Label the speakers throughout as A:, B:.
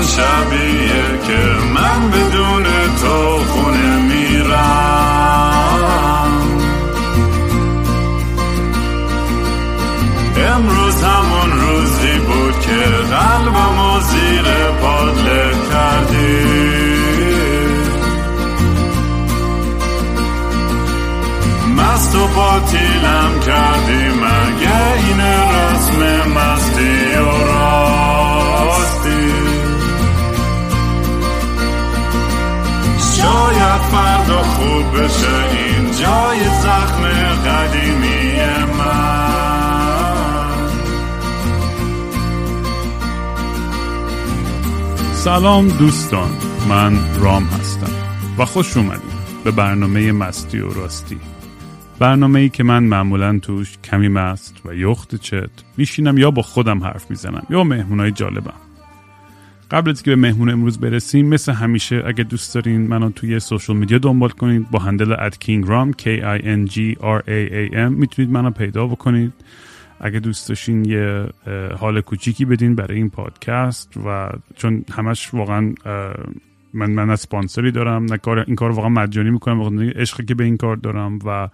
A: همون شبیه که من بدون بشه این جای زخم قدیمی من.
B: سلام دوستان من رام هستم و خوش اومدید به برنامه مستی و راستی. برنامه ای که من معمولا توش کمی مست و یخت چت میشینم یا با خودم حرف می‌زنم یا مهمونای جالبم. قبل از که به مهمون امروز برسیم مثل همیشه اگه دوست دارین منو توی social media دنبال کنید با handle at kingraam K I N G R A A M می‌تونید منو پیدا بکنید. اگه دوست داشتین یه حال کوچیکی بدین برای این پادکست و چون همش واقعا من من اسپانسری دارم نه کار این کار واقعا مجانی می‌کنم عشقی که به این کار دارم و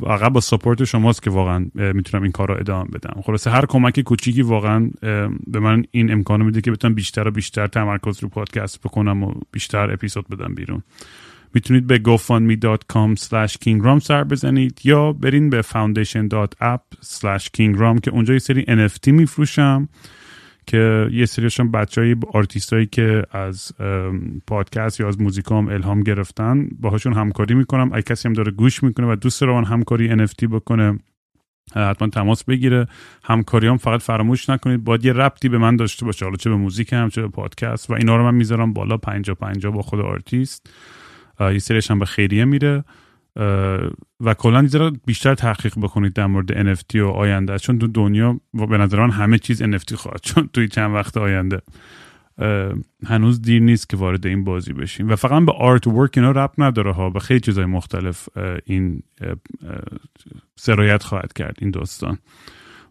B: واقعا با سپورت شماست که واقعا می‌تونم این کار رو ادامه بدم. خلاصه هر کمک کوچیکی واقعا به من این امکانو میده که بتونم بیشتر و بیشتر تمرکز رو پادکست بکنم و بیشتر اپیزود بدم بیرون. می‌تونید به gofundme.com slash kingram سر بزنید یا برین به foundation.app slash kingram که اونجا یه سری NFT میفروشم. که یه سریشون بچه های آرتیست هایی که از پادکست یا از موزیکام الهام گرفتن باهاشون همکاری می‌کنم. اگه کسی هم داره گوش می‌کنه و دوست داره همکاری NFT بکنه حتما تماس بگیره. همکاری هم فقط فراموش نکنید. باید یه ربطی به من داشته باشه. حالا چه به موزیک هم چه به پادکست. و اینا رو من می‌ذارم بالا پنجا پنجا با خود آرتیست. یه سریش هم به خیریه میره. و کلا یه بیشتر تحقیق بکنید در مورد NFT و آینده. چون تو دنیا به نظر من همه چیز NFT خواهد چون توی چند وقت آینده. هنوز دیر نیست که وارد این بازی بشیم. و فقط به آرت ورک اینا رب نداره ها. به خیلی چیزهای مختلف این سرایت خواهد کرد این داستان.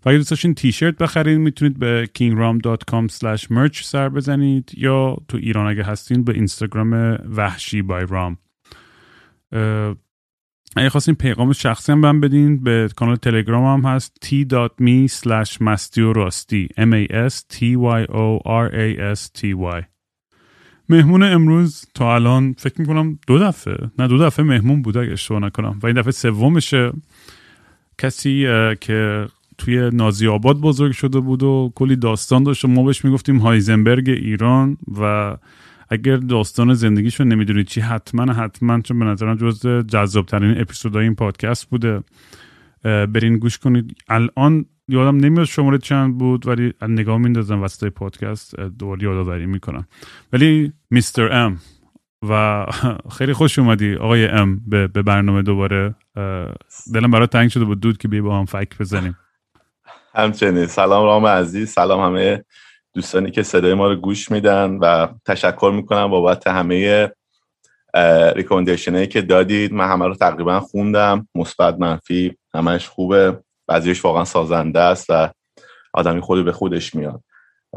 B: و اگه دوست داشتین تیشرت بخرید می‌تونید به kingram.com merch سر بزنید. یا تو ایران اگه هستین به اینستاگرام وحشی بای رام. اگه خواستین پیغام شخصی هم بهم بدین به کانال تلگرام هم هست t.me slash مستی m a s t y o r a s t y. مهمون امروز تا الان فکر می‌کنم دو دفعه نه دو دفعه مهمون بوده اگه اشتباه نکنم. و این دفعه سومشه. کسی که توی نازی آباد بزرگ شده بود و کلی داستان داشت و ما بهش می‌گفتیم هایزنبرگ ایران و اگر داستان زندگیشو نمی‌دونید چی حتما حتما چون به نظرم جز جذابترین اپیزودهای این پادکست بوده. برین گوش کنید. الان یادم نمیاد شماره چند بود ولی نگاه میندازم وسط پادکست. دوباره یادآوری می‌کنم. ولی Mr. M و خیلی خوش اومدی. آقای M به, برنامه دوباره. دلم برات تنگ شده بود. دود که بی با هم فک بزنیم.
C: همچنین. سلام رام عزیز. سلام همه دوستانی که صدای ما رو گوش میدن و تشکر می‌کنم بابت همه recommendation هایی که دادید. من همه رو تقریبا خوندم. مثبت منفی همش خوبه. بعضیش واقعا سازنده است و آدمی خودی به خودش میاد.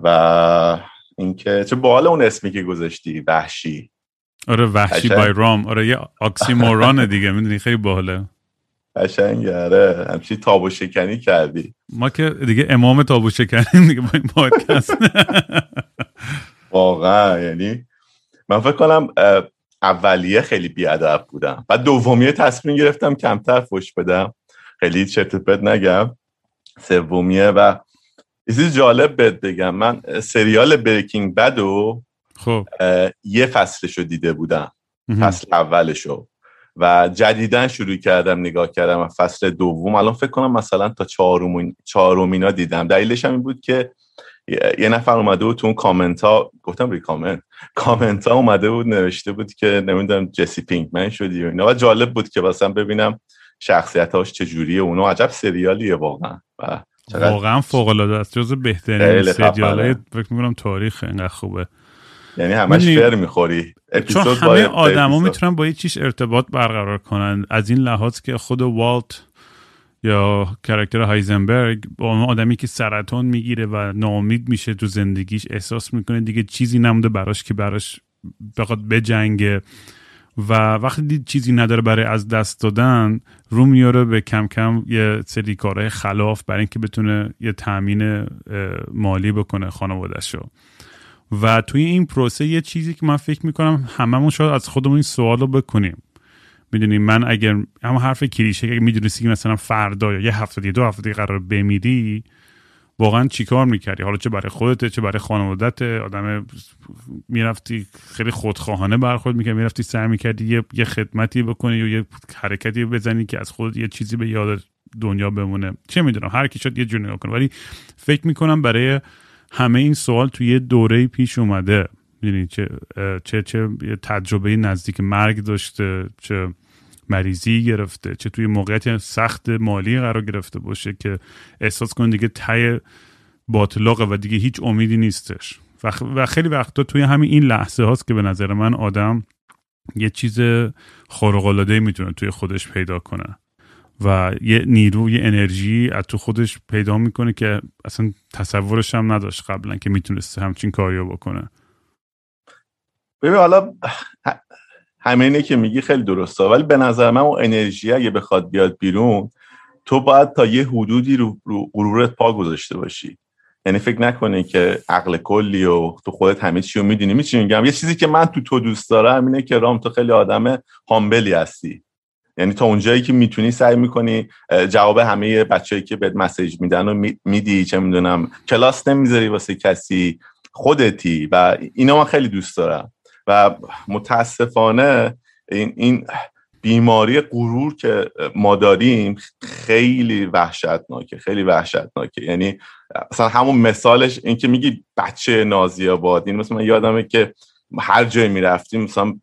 C: و اینکه چه باحال اون اسمی که گذاشتی وحشی.
B: آره وحشی بای رام آره یه اکسیموران دیگه می‌دونی؟ خیلی باحاله.
C: قشنگه آره. همچی تاب و شکنی کردی.
B: ما که دیگه امام تاب و شکنی دیگه با این پادکست.
C: واقعا یعنی من فکر کنم اولیه خیلی بیادب بودم. و دومیه تصمیم گرفتم کمتر فش بدم. خیلی چرت پرت نگم. سومیه و چیزی جالب بهت بگم. من سریال بریکینگ بد و خب. یه فصلشو دیده بودم. فصل اولشو. و جدیدا شروع کردم نگاه کردم و فصل دوم. الان فکر کنم مثلا تا چهارم چهارمینا دیدم. دلیلش هم این بود که یه نفر اومده بود تو اون کامنت ها گفتم ری کامنت کامنت ها اومده بود نوشته بود که نمی‌دونم جسی پینک من شدی و اینا. و جالب بود که مثلا ببینم شخصیت هاش چجوریه. اونو عجب سریالیه واقعا. و
B: واقعا فوق العاده است. جز بهترین سریال فکر می‌کنم تاریخ اینقدر خوبه.
C: یعنی همش فر می‌خوری.
B: چون همه آدما می‌تونن با یه چیش ارتباط برقرار کنن. از این لحاظ که خود والت یا کرکتر هایزنبرگ با آدمی که سرطان می‌گیره و ناامید میشه تو زندگیش احساس می‌کنه دیگه چیزی نمونده براش که براش بخواد بجنگه. و وقتی دید چیزی نداره برای از دست دادن رو میاره به کم کم یه سری کارهای خلاف برای اینکه بتونه یه تامین مالی بکنه خانوادهشو. و توی این پروسه یه چیزی که من فکر می‌کنم هممون شاید از خودمون این سوال رو بکنیم. می‌دونی من اگر هم حرف کلیشه اگر می‌دونستی که مثلا فردا یا یه هفته دیگه دو هفته دیگه قرار بمیری واقعا چیکار می‌کردی؟ حالا چه برای خودت چه برای خانوادت آدم می‌رفتی خیلی خودخواهانه برخورد می‌کردی می‌رفتی سعی می‌کردی یه،, یه خدمتی بکنی یا یه حرکتی بزنی که از خودت یه چیزی به یاد دنیا بمونه. چه می‌دونم هر کی شد یه جوری کنه. ولی فکر می‌کنم برای همه این سوال توی یه دوره پیش اومده. یعنی چه چه چه تجربه نزدیک مرگ داشته چه مریضی گرفته چه توی موقعیت سخت مالی قرار گرفته باشه که احساس کنه دیگه تای باطلاقه و دیگه هیچ امیدی نیستش. و خیلی وقتا توی همین این لحظه هاست که به نظر من آدم یه چیز خارق‌العاده می‌تونه توی خودش پیدا کنه. و یه نیرو یه انرژی از تو خودش پیدا می‌کنه که اصلا تصورش هم نداشت قبلا که می‌تونسته همچین کاریو بکنه.
C: ببین حالا همینه که میگی خیلی درسته ولی به نظر من اون انرژی اگه بخواد بیاد بیرون تو باید تا یه حدودی رو, رو غرورت پا گذاشته باشی. یعنی فکر نکنی که عقل کلی و تو خودت همه چی رو می‌دونی. میچی میگم یه چیزی که من تو تو دوست دارم اینه که رام تو خیلی آدم هامبلی هستی. یعنی تا اونجایی که می‌تونی سعی می‌کنی جواب همه بچه‌ای که بهت مسیج میدن و میدی چه می‌دونم کلاس نمی‌ذاری واسه کسی خودتی و اینا من خیلی دوست دارم. و متاسفانه این, این بیماری غرور که ما داریم خیلی وحشتناکه خیلی وحشتناکه. یعنی مثلا همون مثالش این که میگی بچه نازی آباد این مثلا من یادمه که هر جایی می‌رفتیم مثلا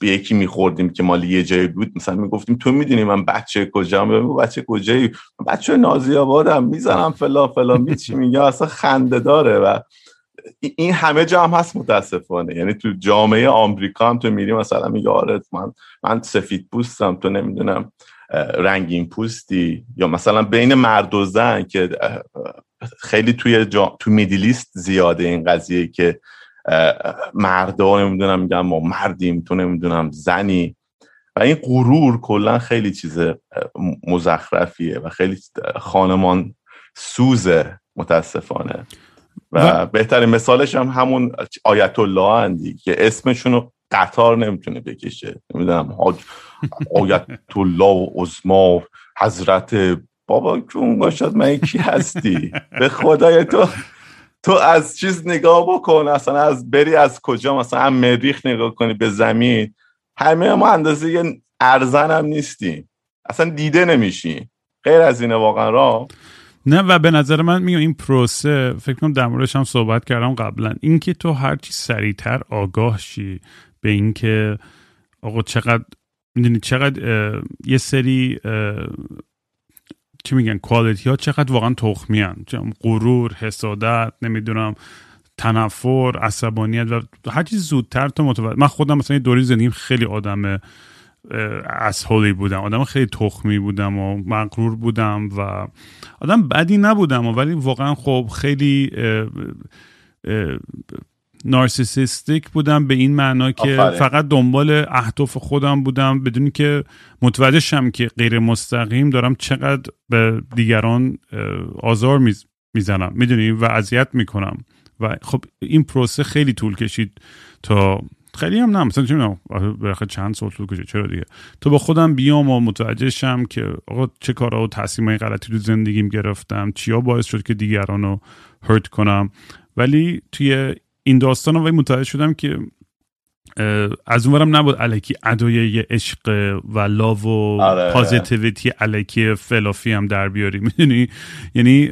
C: به یکی میخوردیم که مال یه جایی بود مثلا می‌گفتیم تو می‌دونی من بچه کجا بچه کجایی؟ بچه نازی آبادم می‌زنم فلا فلا میچی میگه؟ اصلا خنده داره و این همه جا هم هست متاسفانه. یعنی تو جامعه آمریکا هم تو میری مثلا میگه آره من من سفید پوستم تو نمی‌دونم رنگین پوستی. یا مثلا بین مرد و زن که خیلی توی جا... تو میدیلیست زیاده این قضیه که مردا نمی‌دونم میگم ما مردیم تو نمی‌دونم زنی. و این غرور کلا خیلی چیز مزخرفیه و خیلی خانمان سوزه متاسفانه. و, بهترین مثالش هم همون آیت الله اندی که اسمشون رو قطار نمی‌تونه بکشه. نمی‌دونم آیت الله و عزما حضرت بابا کون باشد من کی هستی؟ به خدای تو. تو از چیز نگاه بکن اصلا از بری از کجا مثلا هم مریخ نگاه کنی به زمین. همه ما اندازه یه ارزن هم نیستیم. اصلا دیده نمیشیم غیر از اینه واقعا را
B: نه و به نظر من میگم این پروسه فکر کنم در موردش هم صحبت کردم قبلا. اینکه تو هرچی سریعتر آگاه شی به اینکه آقا چقدر می‌دونی چقدر یه سری چی میگن کوالیتی ها چقدر واقعا تخمی هن. غرور حسادت نمی‌دونم تنفر عصبانیت و هر چیز زودتر تو متوجه من خودم مثلا یه دوری زندگیم خیلی آدم هولی بودم آدم خیلی تخمی بودم و مغرور بودم و آدم بدی نبودم ولی واقعا خب خیلی نارسیسیستیک بودم به این معنا که فقط دنبال اهداف خودم بودم بدون که متوجه شم که غیر مستقیم دارم چقدر به دیگران آزار می‌زنم. می‌دونی؟ و اذیت می‌کنم. و خب این پروسه خیلی طول کشید تا خیلی هم نه مثلا چه چند سال طول کشید چرا دیگه؟ تو با خودم بیام و متوجه شم که آقا چه کارا و تصمیمای غلطی تو زندگیم گرفتم چیا باعث شد که دیگران رو هرت کنم. ولی توی این داستان رو متوجه شدم که از اونورم نبود علکی ادای عشق و لاو و آره. پازیتیویتی علکی فلافی هم در بیاری. می‌دونی؟ یعنی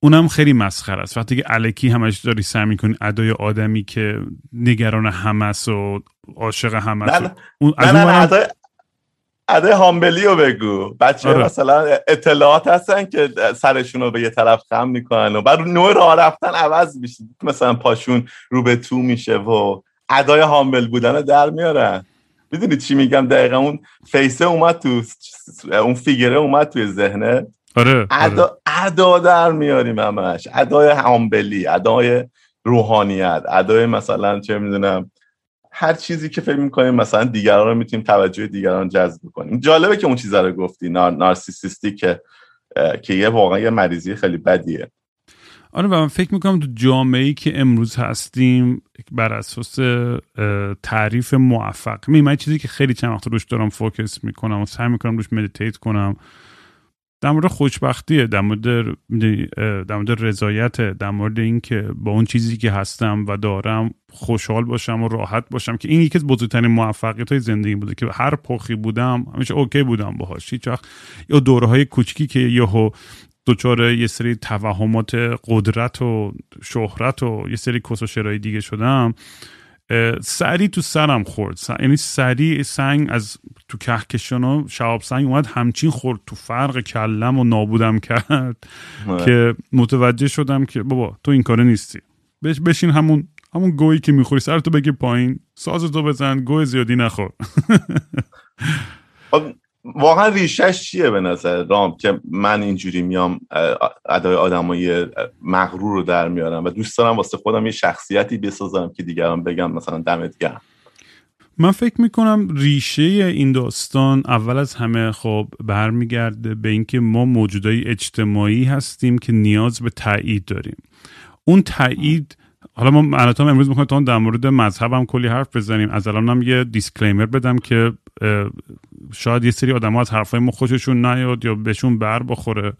B: اونم خیلی مسخر است. وقتی که علکی همش داری سعی می‌کنی ادای آدمی که نگران همس و عاشق همس
C: نه اون نه, نه, ادای هامبلی رو بگو. بچه آره. مثلا اطلاعات هستن که سرشون رو به یه طرف خم می‌کنن و بعد نوع راه رفتن عوض میشه. مثلا پاشون رو به تو میشه و ادای هامبل بودن رو در میارن. می‌دونی چی میگم؟ دقیقا اون فیسه اومد تو اون فیگره اومد توی ذهنه.
B: آره,
C: ادا,
B: آره.
C: ادا در میاریم همش. ادای همبلی ادای روحانیت ادای مثلا چه می‌دونم هر چیزی که فکر می‌کنیم مثلا دیگران رو می‌تونیم توجه دیگران جذب کنیم جالبه که اون چیزا رو گفتی نار، نارسیسیستی که که یه واقعا یه مریضی خیلی بدیه.
B: آره و من فکر می‌کنم تو جامعه ای که امروز هستیم بر اساس تعریف موفقیت من چیزی که خیلی چند وقت روش دارم focus می‌کنم و سعی می‌کنم روش meditate کنم. در مورد خوشبختیه در مورد در مورد رضایت در مورد اینکه با اون چیزی که هستم و دارم خوشحال باشم و راحت باشم که این یکی از بزرگترین موفقیت های زندگی بوده که هر پخی بودم همیشه OK بودم باهاش. هیچ وقت یا دوره های کوچیکی که یهو دچار یه سری توهمات قدرت و شهرت و یه سری کس و شرای دیگه شدم سری تو سرم خورد. یعنی سری سنگ از تو کهکشان و شعب سنگ اومد همچین خورد تو فرق کلم و نابودم کرد که متوجه شدم که بابا تو این کاره نیستی. بشین همون همون گویی که می‌خوری سر تو بگی پایین ساز تو بزن گوی زیادی نخور.
C: خب، واقعا ریشش چیه به نظر رام که من اینجوری میام ادای آدمای مغرور رو در میارم و دوست دارم واسه خودم یه شخصیتی بسازم که دیگران بگم مثلا دمت گرم.
B: من فکر می‌کنم ریشه این داستان اول از همه خب برمیگرده به اینکه ما موجودای اجتماعی هستیم که نیاز به تایید داریم. اون تایید حالا ما مناطم امروز می‌خوایم تا در مورد مذهبم کلی حرف بزنیم. از الان هم یه دیسکلیمر بدم که شاید یه سری آدم از حرفای ما خوششون نیاد یا بهشون بر بخوره.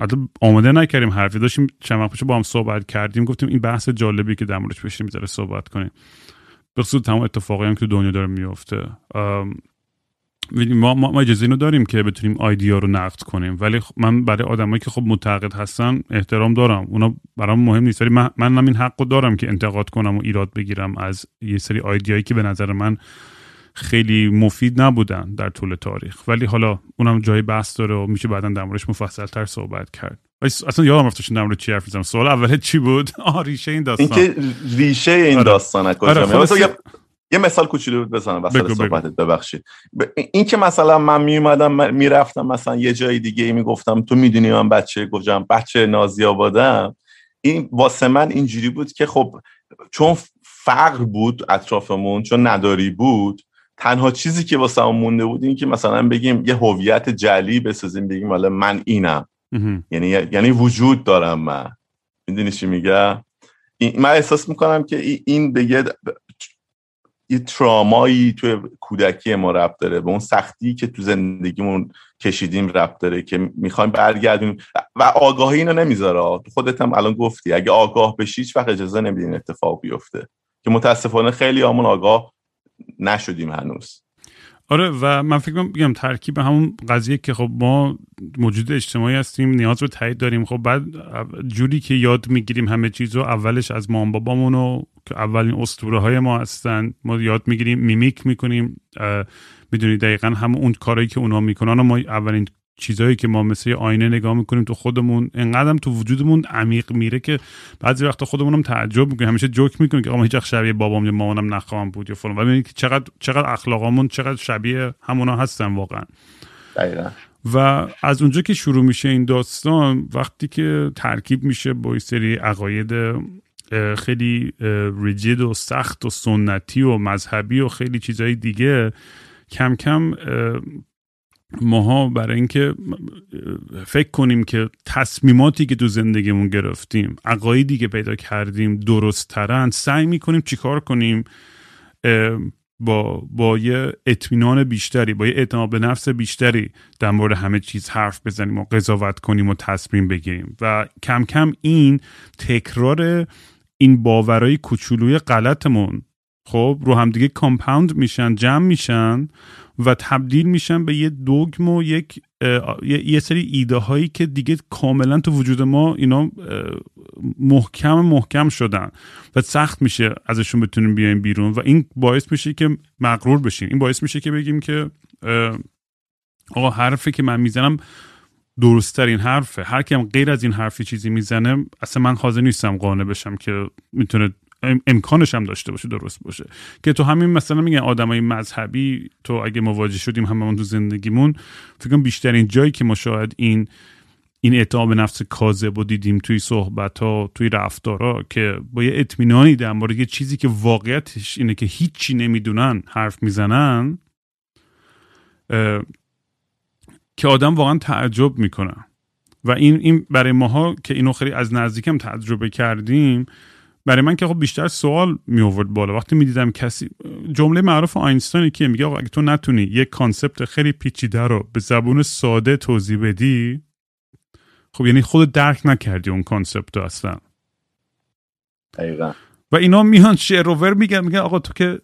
B: حتی آماده نکردیم حرفی داشتیم چند با هم صحبت کردیم گفتیم این بحث جالبی که در موردش بشیم می‌ذاره صحبت کنیم. به خصوص تمام اتفاقی هم که دنیا داره میفته ما, ما, اجازه اینو داریم که بتونیم آیدیا رو نقد کنیم. ولی من برای آدمایی که خب معتقد هستن احترام دارم. اونا برام مهم نیست. ولی من, من این حق رو دارم که انتقاد کنم و ایراد بگیرم از یه سری آیدیایی که به نظر من خیلی مفید نبودن در طول تاریخ. ولی حالا اونم جای بحث داره و میشه بعدا در موردش مفصل تر صحبت کرد. اصلا یادم در مورد چی حرف سوال اول چی بود؟ آه ریشه این داستان.
C: اینکه ریشه این آره. داستان کجا آره یه مثال کوچولو بزنم وسط صحبتت ببخشید. این که مثلا من میومدم می‌رفتم مثلا یه جای دیگه ای می‌گفتم تو می‌دونی من بچه گفتم بچه نازی آبادم. این واسه من اینجوری بود که خب چون فقر بود اطرافمون چون نداری بود تنها چیزی که واسه مونده بود این که مثلا بگیم یه هویت جلی بسازیم بگیم حالا من اینم. یعنی یعنی وجود دارم من. می‌دونی چی میگه من احساس می‌کنم که این به یه ترامایی توی کودکی ما ربط داره به اون سختی که تو زندگیمون کشیدیم ربط داره که می‌خوایم برگردیم و آگاهی اینو نمی‌ذاره. خودت هم الان گفتی اگه آگاه بشی هیچ وقت اجازه نمیدین اتفاق بیفته. که متاسفانه خیلی همون آگاه نشدیم هنوز.
B: آره و من فکر میگم ترکیب همون قضیه که خب ما موجود اجتماعی هستیم نیاز به تایید داریم. خب بعد جوری که یاد می‌گیریم همه چیز رو اولش از مام بابامون که اولین اسطوره های ما هستن. ما یاد می‌گیریم میمیک می‌کنیم می‌دونی دقیقا هم اون کارهایی که اونا می‌کنن و ما اولین چیزهایی که ما مثل آینه نگاه می‌کنیم تو خودمون انقدرم تو وجودمون عمیق میره که بعضی وقتا خودمونم تعجب می‌کنیم. همیشه جوک می‌کنیم که آقا هیچ شبیه بابام یا مامانم نخواهم بود یا فلان. ولی چقدر چقدر اخلاقامون چقدر شبیه همونا هستن واقعا.
C: دقیقا.
B: و از اونجا که شروع میشه این داستان وقتی که ترکیب میشه با سری عقاید خیلی ریجید و سخت و سنتی و مذهبی و خیلی چیزهای دیگه. کم کم ماها برای اینکه فکر کنیم که تصمیماتی که تو زندگیمون گرفتیم عقایدی که پیدا کردیم درست ترن سعی می‌کنیم چیکار کنیم با با یه اطمینان بیشتری با یه اعتماد به نفس بیشتری در مورد همه چیز حرف بزنیم و قضاوت کنیم و تصمیم بگیریم. و کم کم این تکرار این باورای کوچولوی غلطمون. خب رو همدیگه کامپاوند میشن جمع میشن و تبدیل میشن به یه دوگم و یک یه سری ایده هایی که دیگه کاملا تو وجود ما اینا محکم محکم شدن و سخت میشه ازشون بتونیم بیایم بیرون و این باعث میشه که مغرور بشیم. این باعث میشه که بگیم که آقا حرفی که من می‌زنم درستترین حرفه. هر کیم غیر از این حرفی چیزی می‌زنه اصلا من حاضر نیستم قانع بشم که می‌تونه امکانش هم داشته باشه درست باشه. که تو همین مثلا میگن آدمای مذهبی تو اگه مواجه شدیم هممون تو زندگیمون فکر کنم بیشترین جایی که ما شاید این این اعتماد به نفس کاذب و دیدیم توی صحبت ها توی رفتارا که با یه اطمینانی در مورد یه چیزی که واقعیتش اینه که هیچی نمی‌دونن حرف می‌زنن که آدم واقعا تعجب می‌کنه. و این این برای ماها که اینو خیلی از نزدیکم تجربه کردیم برای من که خب بیشتر سوال می آورد بالا. وقتی می دیدم کسی جمله معروف آینستاینی که میگه اگه تو نتونی یک concept خیلی پیچیده رو به زبون ساده توضیح بدی خب یعنی خودت درک نکردی اون concept رو اصلا.
C: دقیقا.
B: و اینا میان شعر میگن میگن آقا تو که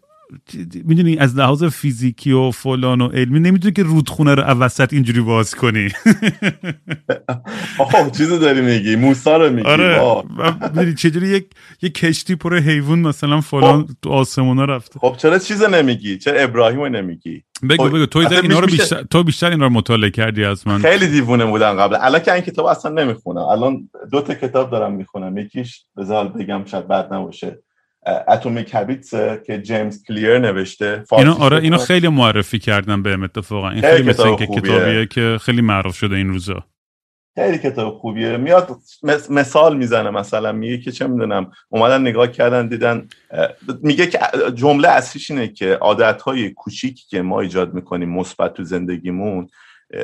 B: می‌دونی از لحاظ فیزیکی و فلان و علمی نمی‌دونی که رودخونه رو وسط اینجوری باز کنی.
C: آه چیزو داری میگی. موسا رو میگی.
B: آره. می‌دونی چجوری یک یک کشتی پر حیوان مثلا فلان خب. تو آسمونا رفته.
C: خب چرا چیزو نمیگی؟ چرا ابراهیم رو نمیگی؟
B: بگو خب، بگو. تو اینا رو بیشتر تو بیشتر اینا رو مطالعه کردی از من.
C: خیلی دیوونه بودم قبل. الان که این کتاب اصلا نمی‌خونم. الان دو تا کتاب دارم می‌خونم. یکیش بذار بگم شاید بد نباشه. اتمیک هابیتس که جیمز کلیر نوشته.
B: اینو آره اینو خیلی معرفی کردم به اتفاقا. این خیلی, مثل که کتابیه که خیلی معروف شده این روزا.
C: خیلی کتاب خوبیه. میاد مثال می‌زنه مثلا. میگه که چه می‌دونم اومدن نگاه کردن دیدن میگه که جمله اصلیش اینه که عادت های کوچیکی که ما ایجاد می‌کنیم مثبت تو زندگیمون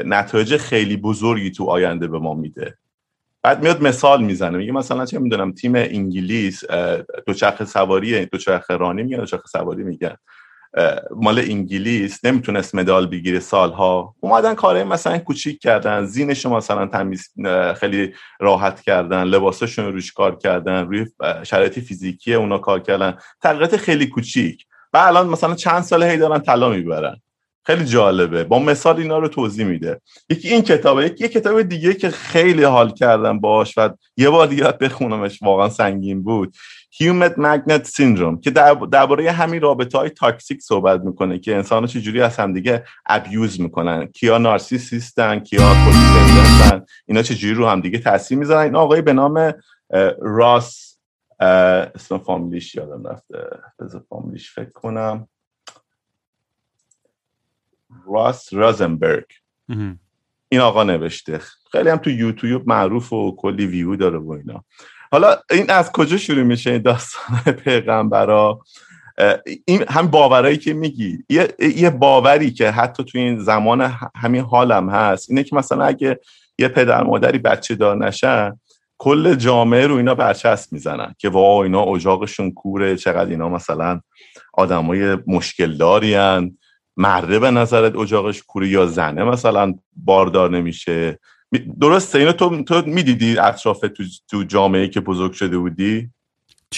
C: نتایج خیلی بزرگی تو آینده به ما میده. بعد میاد مثال می‌زنه. میگه مثلا چه می‌دونم تیم انگلیس دوچرخه سواری دوچرخه رانی میگن دوچرخه سواری میگن مال انگلیس نمی‌تونست مدال بگیره سالها. اومدن کارهای مثلا کوچیک کردن زینش مثلا تمیز خیلی راحت کردن لباساشون روش کار کردن روی شرایط فیزیکی اونا کار کردن. تغییرات خیلی کوچیک. و الان مثلا چند سال هی دارن طلا می‌برن. خیلی جالبه. با مثال اینا رو توضیح میده. یکی این کتابه یکی یه کتاب دیگه که خیلی حال کردم باش و یه بار دیگه بخونمش. واقعا سنگین بود. Human Magnet Syndrome که درباره همین رابطه های تاکسیک صحبت می‌کنه که انسان چجوری از همدیگه ابیوز می‌کنن. کیا نارسیسیستن کیا کودیپندنتن اینا چجوری رو همدیگه تاثیر می‌ذارن. این آقای به نام راس اسم فامیلیش یادم رفته. فامیلیش فکر کنم. راس رازنبرگ. این آقا نوشته. خیلی هم تو یوتیوب معروف و کلی ویو داره و اینا. حالا این از کجا شروع میشه این داستان پیغمبرا؟ این هم باورایی که میگی. یه،, یه باوری که حتی تو این زمان همین حالم هست. اینه که مثلا اگه یه پدر مادری بچه دار نشن کل جامعه رو اینا برچسب می‌زنن که وا اینا اجاقشون کوره چقدر اینا مثلا آدمای مشکل دارین مرده به نظرت اجاقش کوره یا زنه مثلا باردار نمیشه؟ درسته اینو تو تو می‌دیدی اطراف تو تو جامعه که بزرگ شده بودی؟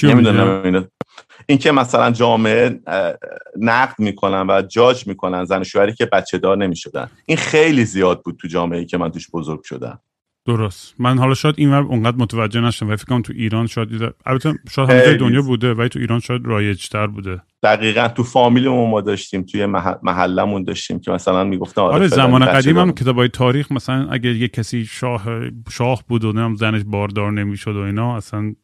C: نمی‌دونم اینو. این که مثلا جامعه نقد می‌کنن و جاج می‌کنن زن شوهری که بچه دار نمی‌شدن. این خیلی زیاد بود تو جامعه که من توش بزرگ شدم.
B: درست. من حالا شاید این اونقدر متوجه نشدم و فکر کنم تو ایران شاید البته شاید همه دنیا بوده ولی تو ایران شاید رایجتر بوده.
C: دقیقا تو فامیلمون ما داشتیم توی محلمون داشتیم که مثلا می‌گفتن آره,
B: آره زمان قدیم هم کتابای تاریخ مثلا اگه یه کسی شاه شاه بود و نم زنش باردار نمی‌شد و اینا اصلا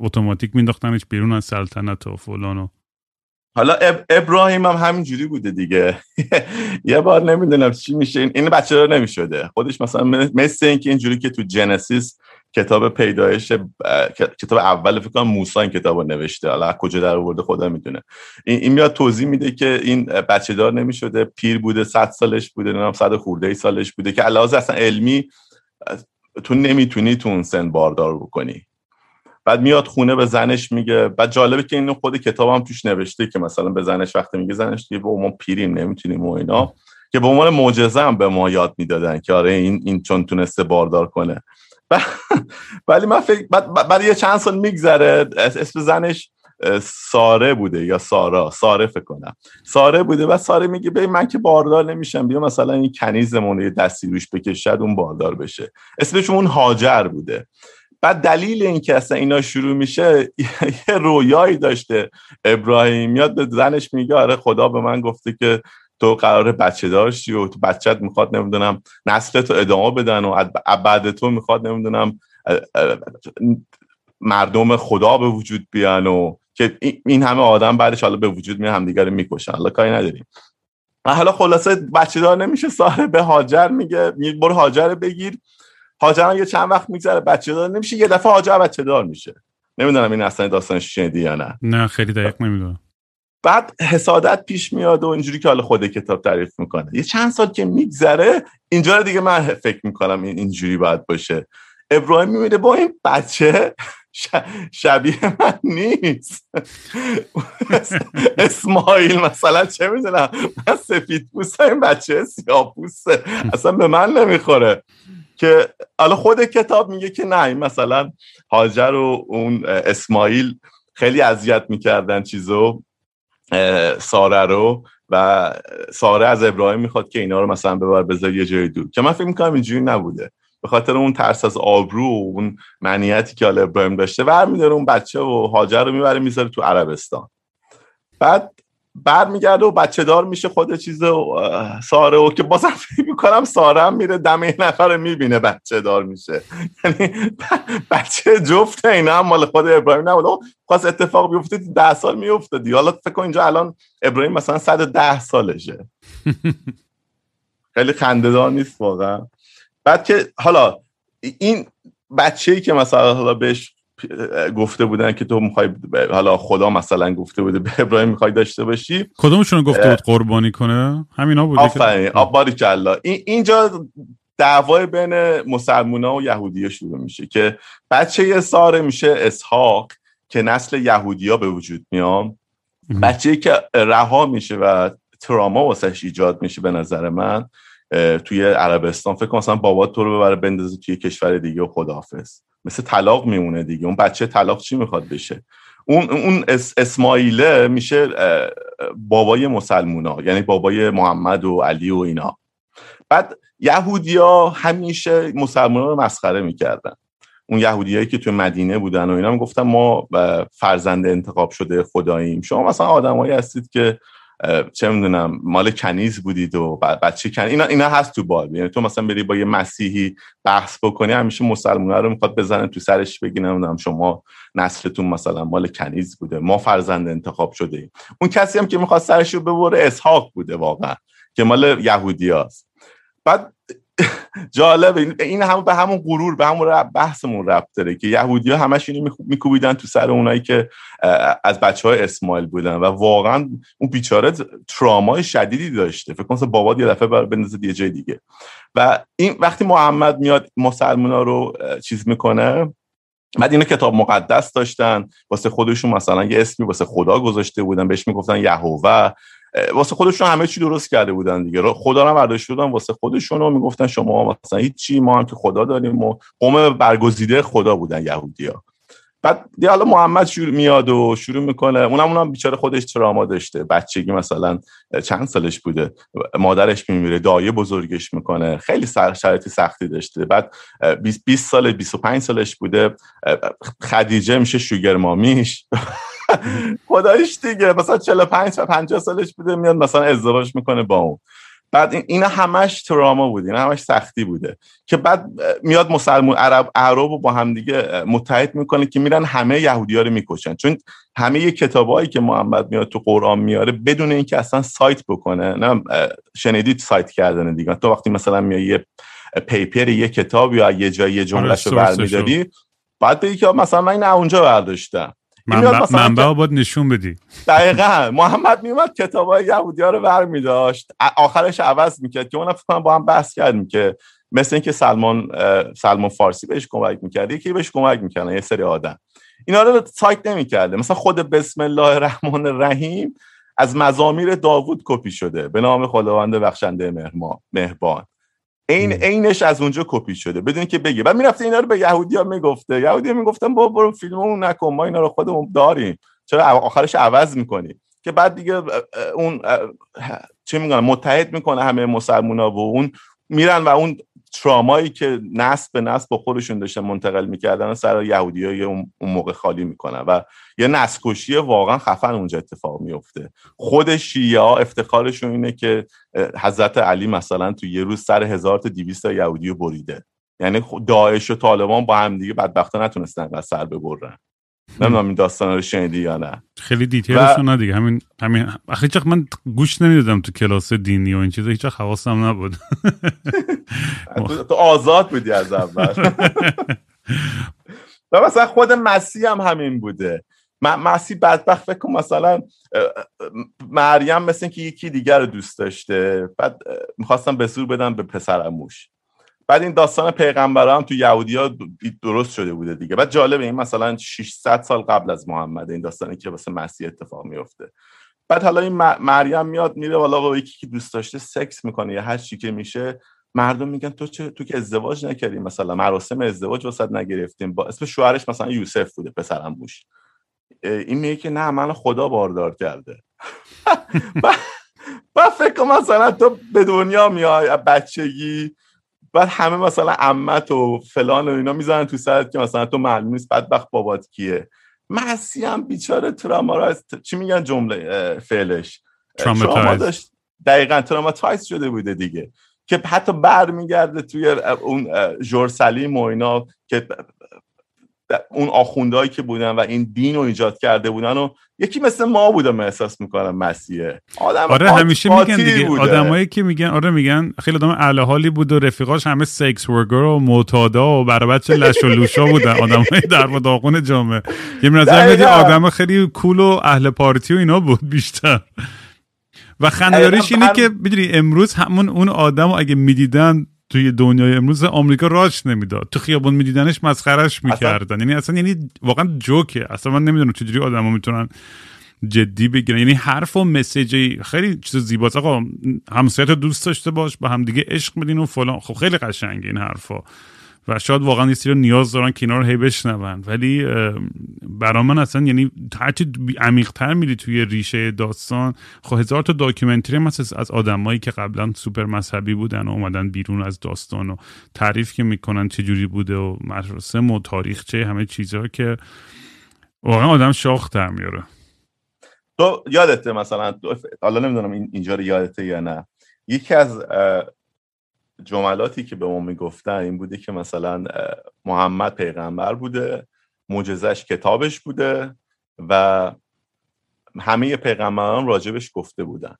B: اتوماتیک مینداختنش بیرون از سلطنت و فلان و
C: حالا اب... ابراهیم هم همینجوری بوده دیگه. یه بار نمی‌دونم چی میشه. این, بچه رو نمی‌شده. خودش مثلا مثل اینکه اینجوری که تو جنسیس کتاب پیدایش کتاب اول فکر کنم موسی این کتاب رو نوشته. حالا کجا در آورده خدا می‌دونه. این, این میاد توضیح میده که این بچه دار نمی‌شده. پیر بوده صد سالش بوده نمی‌دونم صد خورده ای سالش بوده که علاوه اصلا علمی تو نمی‌تونی تو اون سن باردار بکنی. بعد میاد خونه به زنش میگه بعد جالبه که اینو خود کتاب هم توش نوشته که مثلا به زنش وقتی میگه زنش دیگه با ما پیریم نمی‌تونیم و اینا. که به عنوان معجزه هم به ما یاد می‌دادن که آره این این چون تونسته باردار کنه. ولی من فکر بعد, یه چند سال میگذره اسم زنش ساره بوده یا سارا ساره فکر کنم. ساره بوده و ساره میگه ببین من که باردار نمیشم بیا مثلا این کنیزمون یه دستی روش بکشد اون باردار بشه. اسمش اون هاجر بوده. بعد دلیل اینکه اصلا اینا شروع میشه یه رویایی داشته ابراهیم. یاد به زنش میگه آره خدا به من گفته که تو قرار بچه داشتی و تو بچت می‌خواد نمی‌دونم نسل تو ادامه بدن و بعد تو می‌خواد نمی‌دونم مردم خدا به وجود بیان و که این همه آدم بعدش حالا به وجود میاد همدیگه رو می‌کشن. حالا کاری نداریم. حالا خلاصه بچه دار نمیشه ساره به هاجر میگه برو هاجر بگیر. هاجر یه چند وقت میگذره بچه دار نمیشه یه دفعه هاجر بچه دار میشه. نمی‌دونم این اصلا داستانش شنیدی یا نه.
B: نه خیلی دقیق نمی‌دونم.
C: بعد حسادت پیش میاد و اینجوری که حالا خود کتاب تعریف می‌کنه. یه چند سال که میگذره اینجا دیگه من فکر می‌کنم این اینجوری باید باشه. ابراهیم می‌بینه با این بچه شبیه من نیست. اسماعیل مثلا چه می‌دونم من سفید پوست این بچه سیاه پوسته. اصلا به من نمی‌خوره. که حالا خود کتاب میگه که نه این مثلا هاجر و اون اسماعیل خیلی اذیت می‌کردن چیزو ساره رو و ساره از ابراهیم می‌خواد که اینا رو مثلا ببر بذار یه جای دور که من فکر می‌کنم اینجوری نبوده. به خاطر اون ترس از آبرو و اون منیتی که حالا ابراهیم داشته برمیداره اون بچه و هاجر رو می‌بره می‌ذاره تو عربستان. بعد برمیگرده و بچه دار میشه خود چیز ساره و که بازم فکر می‌کنم ساره هم میره دم این نفر می‌بینه بچه دار میشه. یعنی بچه جفت اینا هم مال خود ابراهیم نبود خواست اتفاق بیفته ده سال میفته حالا فکر کن اینجا الان ابراهیم مثلا 110 سالشه. خیلی خندهدار نیست واقعا. بعد که حالا این بچه ای که مثلا حالا بهش گفته بودن که تو می‌خوای حالا خدا مثلا گفته بوده به ابراهیم می‌خوای داشته باشی.
B: کدومشون گفته بود قربانی کنه؟ همینا بوده
C: آفرین. آباری کلا اینجا دعوای بین ها و یهودی شروع میشه که بچه ساره میشه اسحاق که نسل یهودیا به وجود میام. بچه که رها میشه و تراما واسش ایجاد میشه به نظر من توی عربستان. فکر کنم مثلا بابا تو رو ببره بندازه توی کشور دیگه و خداحافظ. مثل طلاق میمونه دیگه. اون بچه طلاق چی می‌خواد بشه؟ اون اون اسماعیله میشه بابای مسلمونا یعنی بابای محمد و علی و اینا. بعد یهودیا همیشه مسلمان رو مسخره می‌کردن. اون یهودیایی که توی مدینه بودن و اینا می‌گفتن ما فرزند انتخاب شده خداییم. شما مثلا آدمایی هستید که چه می‌دونم مال کنیز بودید و بچه کنیز اینا اینا هست تو بال یعنی تو مثلا بری با یه مسیحی بحث بکنی همیشه مسلمان رو می‌خواد بزنه تو سرش بگی نمی‌دونم شما نسلتون مثلا مال کنیز بوده ما فرزند انتخاب شده ایم اون کسی هم که می‌خواد سرش رو ببره اسحاق بوده واقعا که مال یهودی هست. بعد جالب این هم به همون غرور به همون بحثمون ربط داره که یهودی ها همش اینو میکوبیدن تو سر اونایی که از بچه های اسماعیل بودن و واقعا اون بیچاره ترامای شدیدی داشته. فکر کنم بابا یه دفعه بندازه یه جای دیگه. و این وقتی محمد میاد مسلمان رو چیز می‌کنه بعد اینو کتاب مقدس داشتن. واسه خودشون مثلا یه اسمی واسه خدا گذاشته بودن. بهش می‌گفتن یهوه. واسه خودشون همه چی درست کرده بودن دیگه. خدا رو برداشته بودن واسه خودشون و می‌گفتن شما مثلا چی ما هم که خدا داریم و قوم برگزیده خدا بودن یهودیا بعد دیگه حالا محمد شروع میاد و شروع می‌کنه. اونم اونم بیچاره خودش تراما داشته. بچگی مثلا چند سالش بوده. مادرش میمیره دایه بزرگش می‌کنه. خیلی شرایطی سختی داشته. بعد 20 سال 25 سالش بوده. خدیجه میشه شوگر مامیش. خدایش دیگه مثلا 45 و 50 سالش بوده میاد مثلا ازدواج می‌کنه با اون. بعد اینا همش تراما بود اینا همش سختی بوده. که بعد میاد مسلمان عرب عرب رو با هم دیگه متحد می‌کنه که میرن همه یهودی ها رو می‌کشن. چون همه کتابایی که محمد میاد تو قرآن میاره بدون اینکه اصلا سایت بکنه نه شنیدید سایت کردن دیگه. تو وقتی مثلا میای یه پیپر یه کتاب یا یه جایی یه جملهش رو برمیداری بعد بگی که مثلا من نه اونجا برداشتم.
B: منبع, منبع باید نشون بدی.
C: دقیقا. محمد میومد کتاب های یهودی ها رو بر می داشت آخرش عوض می‌کرد که اونم فکر با هم بحث کردیم که مثل اینکه سلمان سلمان فارسی بهش کمک می‌کرد یکی بهش کمک می‌کردن یه سری آدم. اینا رو سایت نمی‌کرده. مثلا خود بسم الله الرحمن الرحیم از مزامیر داوود کپی شده. به نام خداوند بخشنده مهربان. این عینش از اونجا کپی شده بدون که بگه بعد می‌رفته اینا رو به یهودیا می‌گفته. یهودیا می‌گفتن با برو فیلممون نکن ما اینا رو خودمون داریم. چرا آخرش عوض می‌کنی؟ که بعد دیگه اون چه میگن متحد می‌کنه همه مسلمونا و اون میرن و اون ترامایی که نسل به نسل با خودشون داشتن منتقل می‌کردن سر یهودی های اون موقع خالی می‌کنن و یه نسکشی واقعا خفن اونجا اتفاق میفته خود شیعه ها افتخارشون اینه که حضرت علی مثلا تو یه روز سر هزار تا دیویست یهودی بریده. یعنی داعش و طالبان با هم دیگه بدبختا نتونستن و سر ببرن. نمی‌دونم این داستان رو شنیدی یا نه.
B: خیلی دیتیلش نه دیگه. همین همین هیچ من گوش نمی‌دادم تو کلاس دینی و این چیزا. هیچ حواسم نبود.
C: تو آزاد بودی از اول. و مثلا خود مسیح هم همین بوده. مسیح بدبخت فکر کن مثلا مریم مثل که یکی دیگر رو دوست داشته. بعد می‌خواستم به زور بدم به پسرموش بعد این داستان پیغمبران تو یهودی ها درست شده بوده دیگه. بعد جالبه این مثلا 600 سال قبل از محمد این داستانی که واسه مسیح اتفاق میفته بعد حالا این مریم میاد میره والا با یکی که دوست داشته سکس می‌کنه یا هر چی که میشه مردم میگن تو چه تو که ازدواج نکردی مثلا مراسم ازدواج واسط نگرفتیم. با اسم شوهرش مثلا یوسف بوده پسرم بوش. این میگه که نه من خدا باردار کرده. بعد فکر مثلا تو به دنیا میای بچگی بعد همه مثلا عمت و فلان و اینا می‌زنن تو سرت که مثلا تو معلوم نیست بدبخت بابات کیه. مسی هم بیچاره تراما چی میگن جمله فعلش؟ تراما داشت دقیقا تراماتایز شده بوده دیگه. که حتی برمیگرده توی اون جورسلیم و اینا که اون آخوندهایی که بودن و این دین رو ایجاد کرده بودن و یکی مثل ما بوده من احساس می‌کنم مسیحه.
B: آدم آره همیشه میگن دیگه. آدمایی که میگن آره میگن خیلی آدم اهل حالی بود و رفیقاش همه سکس ورگر و معتادا و برای بچه لش و لوشا بودن. آدمای در و داغون جامعه. یه نظر آدم خیلی کول و اهل پارتی و اینا بود بیشتر. و خنده‌داریش اینه که بدونی امروز همون اون آدم اگه می‌دیدن توی دنیای امروز آمریکا راش نمی‌داد. تو خیابون میدیدنش مسخرش می‌کردن. یعنی اصلا یعنی واقعا جوکه. اصلا من نمی‌دونم چجوری آدما می‌تونن جدی بگیرن. یعنی حرف و message ی خیلی چیز زیباست. آقا همسایت دوست داشته باش با همدیگه عشق بدین و فلان. خب خیلی قشنگه این حرفا. و شاید واقعا یه سری نیاز دارن که اینا رو هی بشنون. ولی برا من اصلا یعنی هرچی عمیقتر میری توی ریشه داستان خب هزار تا documentary هم از آدمایی که قبلا سوپر مذهبی بودن و اومدن بیرون از داستان و تعریف که می‌کنن چجوری بوده و مراسم و تاریخچه همه چیزها که واقعا آدم شاخ در میاره.
C: تو یادته مثلا حالا نمی‌دونم اینجا رو یادته یا نه. یکی از جملاتی که به ما می‌گفتن این بوده که مثلا محمد پیغمبر بوده معجزش کتابش بوده و همه پیغمبران راجبش گفته بودن.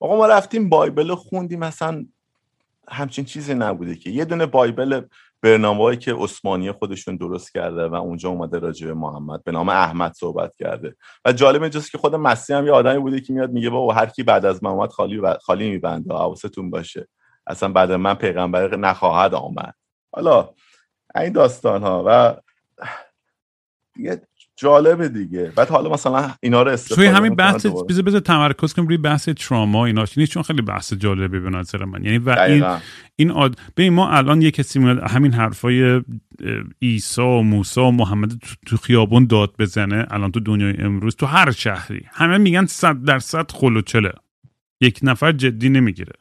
C: آقا ما رفتیم بایبل خوندیم مثلا همچین چیزی نبوده که. یه دونه بایبل برنامه‌ای که عثمانی خودشون درست کرده و اونجا اومده راجع به محمد به نام احمد صحبت کرده. و جالب اینجاست که خود مسیح هم یه آدمی بوده که میاد میگه بابا هر کی بعد از محمد خالی خالی میبنده حواستون باشه. اصلا بعد من پیغمبر نخواهد آمد. حالا این داستان ها و دیگه جالبه دیگه. بعد حالا مثلا اینا رو استفاده
B: توی همین بحث بذار بذار تمرکز کنیم روی بحث تراما اینا. چون خیلی بحث جالبه به نظر من. یعنی و این این آد... ببین ما الان یه کسی میاد همین حرفای عیسی و موسی و محمد تو خیابون داد بزنه الان تو دنیای امروز تو هر شهری. همه میگن 100 درصد خل و چله. یک نفر جدی نمی‌گیره.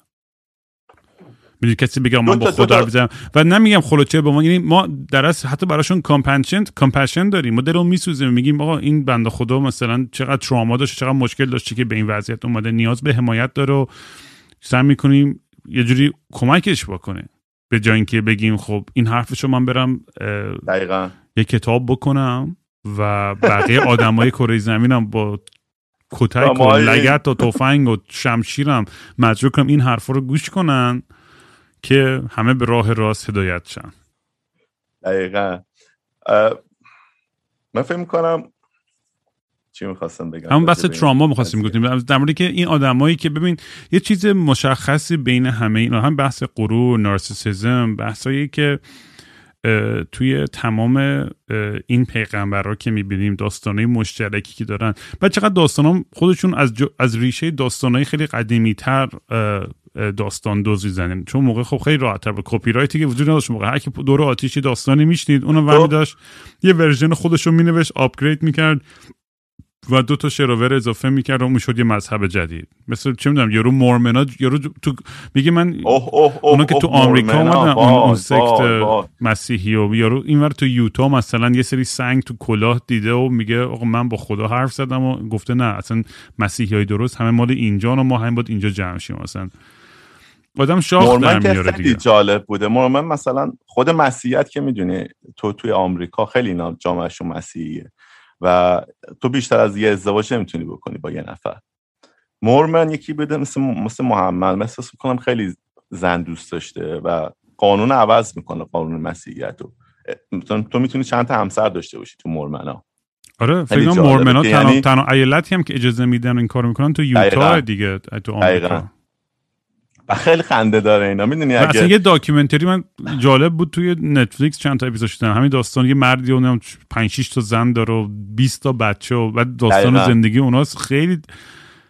B: می‌دونی کسی بگه من با خدا بزنم و نمیگم خلوچه به ما یعنی ما در اصل حتی براشون compassion compassion داریم. ما دلمون میسوزه. میگیم آقا این بنده خدا مثلا چقدر تراما داشت چقدر مشکل داشته که به این وضعیت اومده. نیاز به حمایت داره و سعی می‌کنیم یه جوری کمکش بکنه. به جای اینکه بگیم خب این حرفشو من برم
C: دقیقا.
B: یه کتاب بکنم و بقیه آدمای کره زمینم با کتک و لگت و تفنگ و شمشیرم مجبور کنم این حرفا رو گوش کنن. که همه به راه راست هدایت شن.
C: دقیقا. من فکر می‌کنم چی می‌خواستم بگم
B: همون بحث تراما می‌خواستیم گفتیم. در مورد که این آدمایی که ببین یه چیز مشخصی بین همه اینا هم بحث غرور نارسیسیزم بحثایی که توی تمام این پیغمبرها که می‌بینیم داستانهای مشترکی که دارن. و چقدر داستان خودشون از, از ریشه داستانهای خیلی قدیمی تر داستان دوزی زنیم. چون موقع خب خیلی راحت تر کپی رایتی که وجود نداشت موقع. هر کی دور آتیشی داستانی میشنید اونو ورمی خب. داشت یه ورژن خودش رو مینوشت آپگرید می‌کرد و دو تا شراور اضافه می‌کرد و می‌شد یه مذهب جدید. مثل چه می‌دونم یارو مورمنا یارو تو میگه من اونا که تو آمریکا اومدن اون, سکت مسیحی و یارو اینور تو یوتا مثلا یه سری سنگ تو کلاه دیده و میگه آقا من با خدا حرف زدم و گفته نه اصلا مسیحی های درست همه مال اینجا و ما هم باید اینجا جمع شیم مثلا آدم شاخ در میاره دیگه.
C: جالب بوده. مورمن مثلا خود مسیحیت که می‌دونی تو توی آمریکا خیلی اینا جامعهشون مسیحیه و تو بیشتر از یه ازدواج نمی‌تونی بکنی با یه نفر. مورمن یکی بده مثل, مثل محمد. من احساس می‌کنم خیلی زن دوست داشته و قانون عوض می‌کنه قانون مسیحیت رو. تو می‌تونی چند تا همسر داشته باشی تو مورمنا
B: آره فکر مورمنا تنها یعنی... تنها ایالتی هم که اجازه میدن این کارو می‌کنن تو یوتا دیگه تو آمریکا.
C: و خیلی خنده داره اینا. می‌دونی
B: اگه اصلا یه داکیومنتری من جالب بود توی نتفلیکس چند تا اپیزود شدن همین داستان یه مردی اون 5 6 تا زن داره و 20 تا بچه و بعد داستان زندگی اوناست. خیلی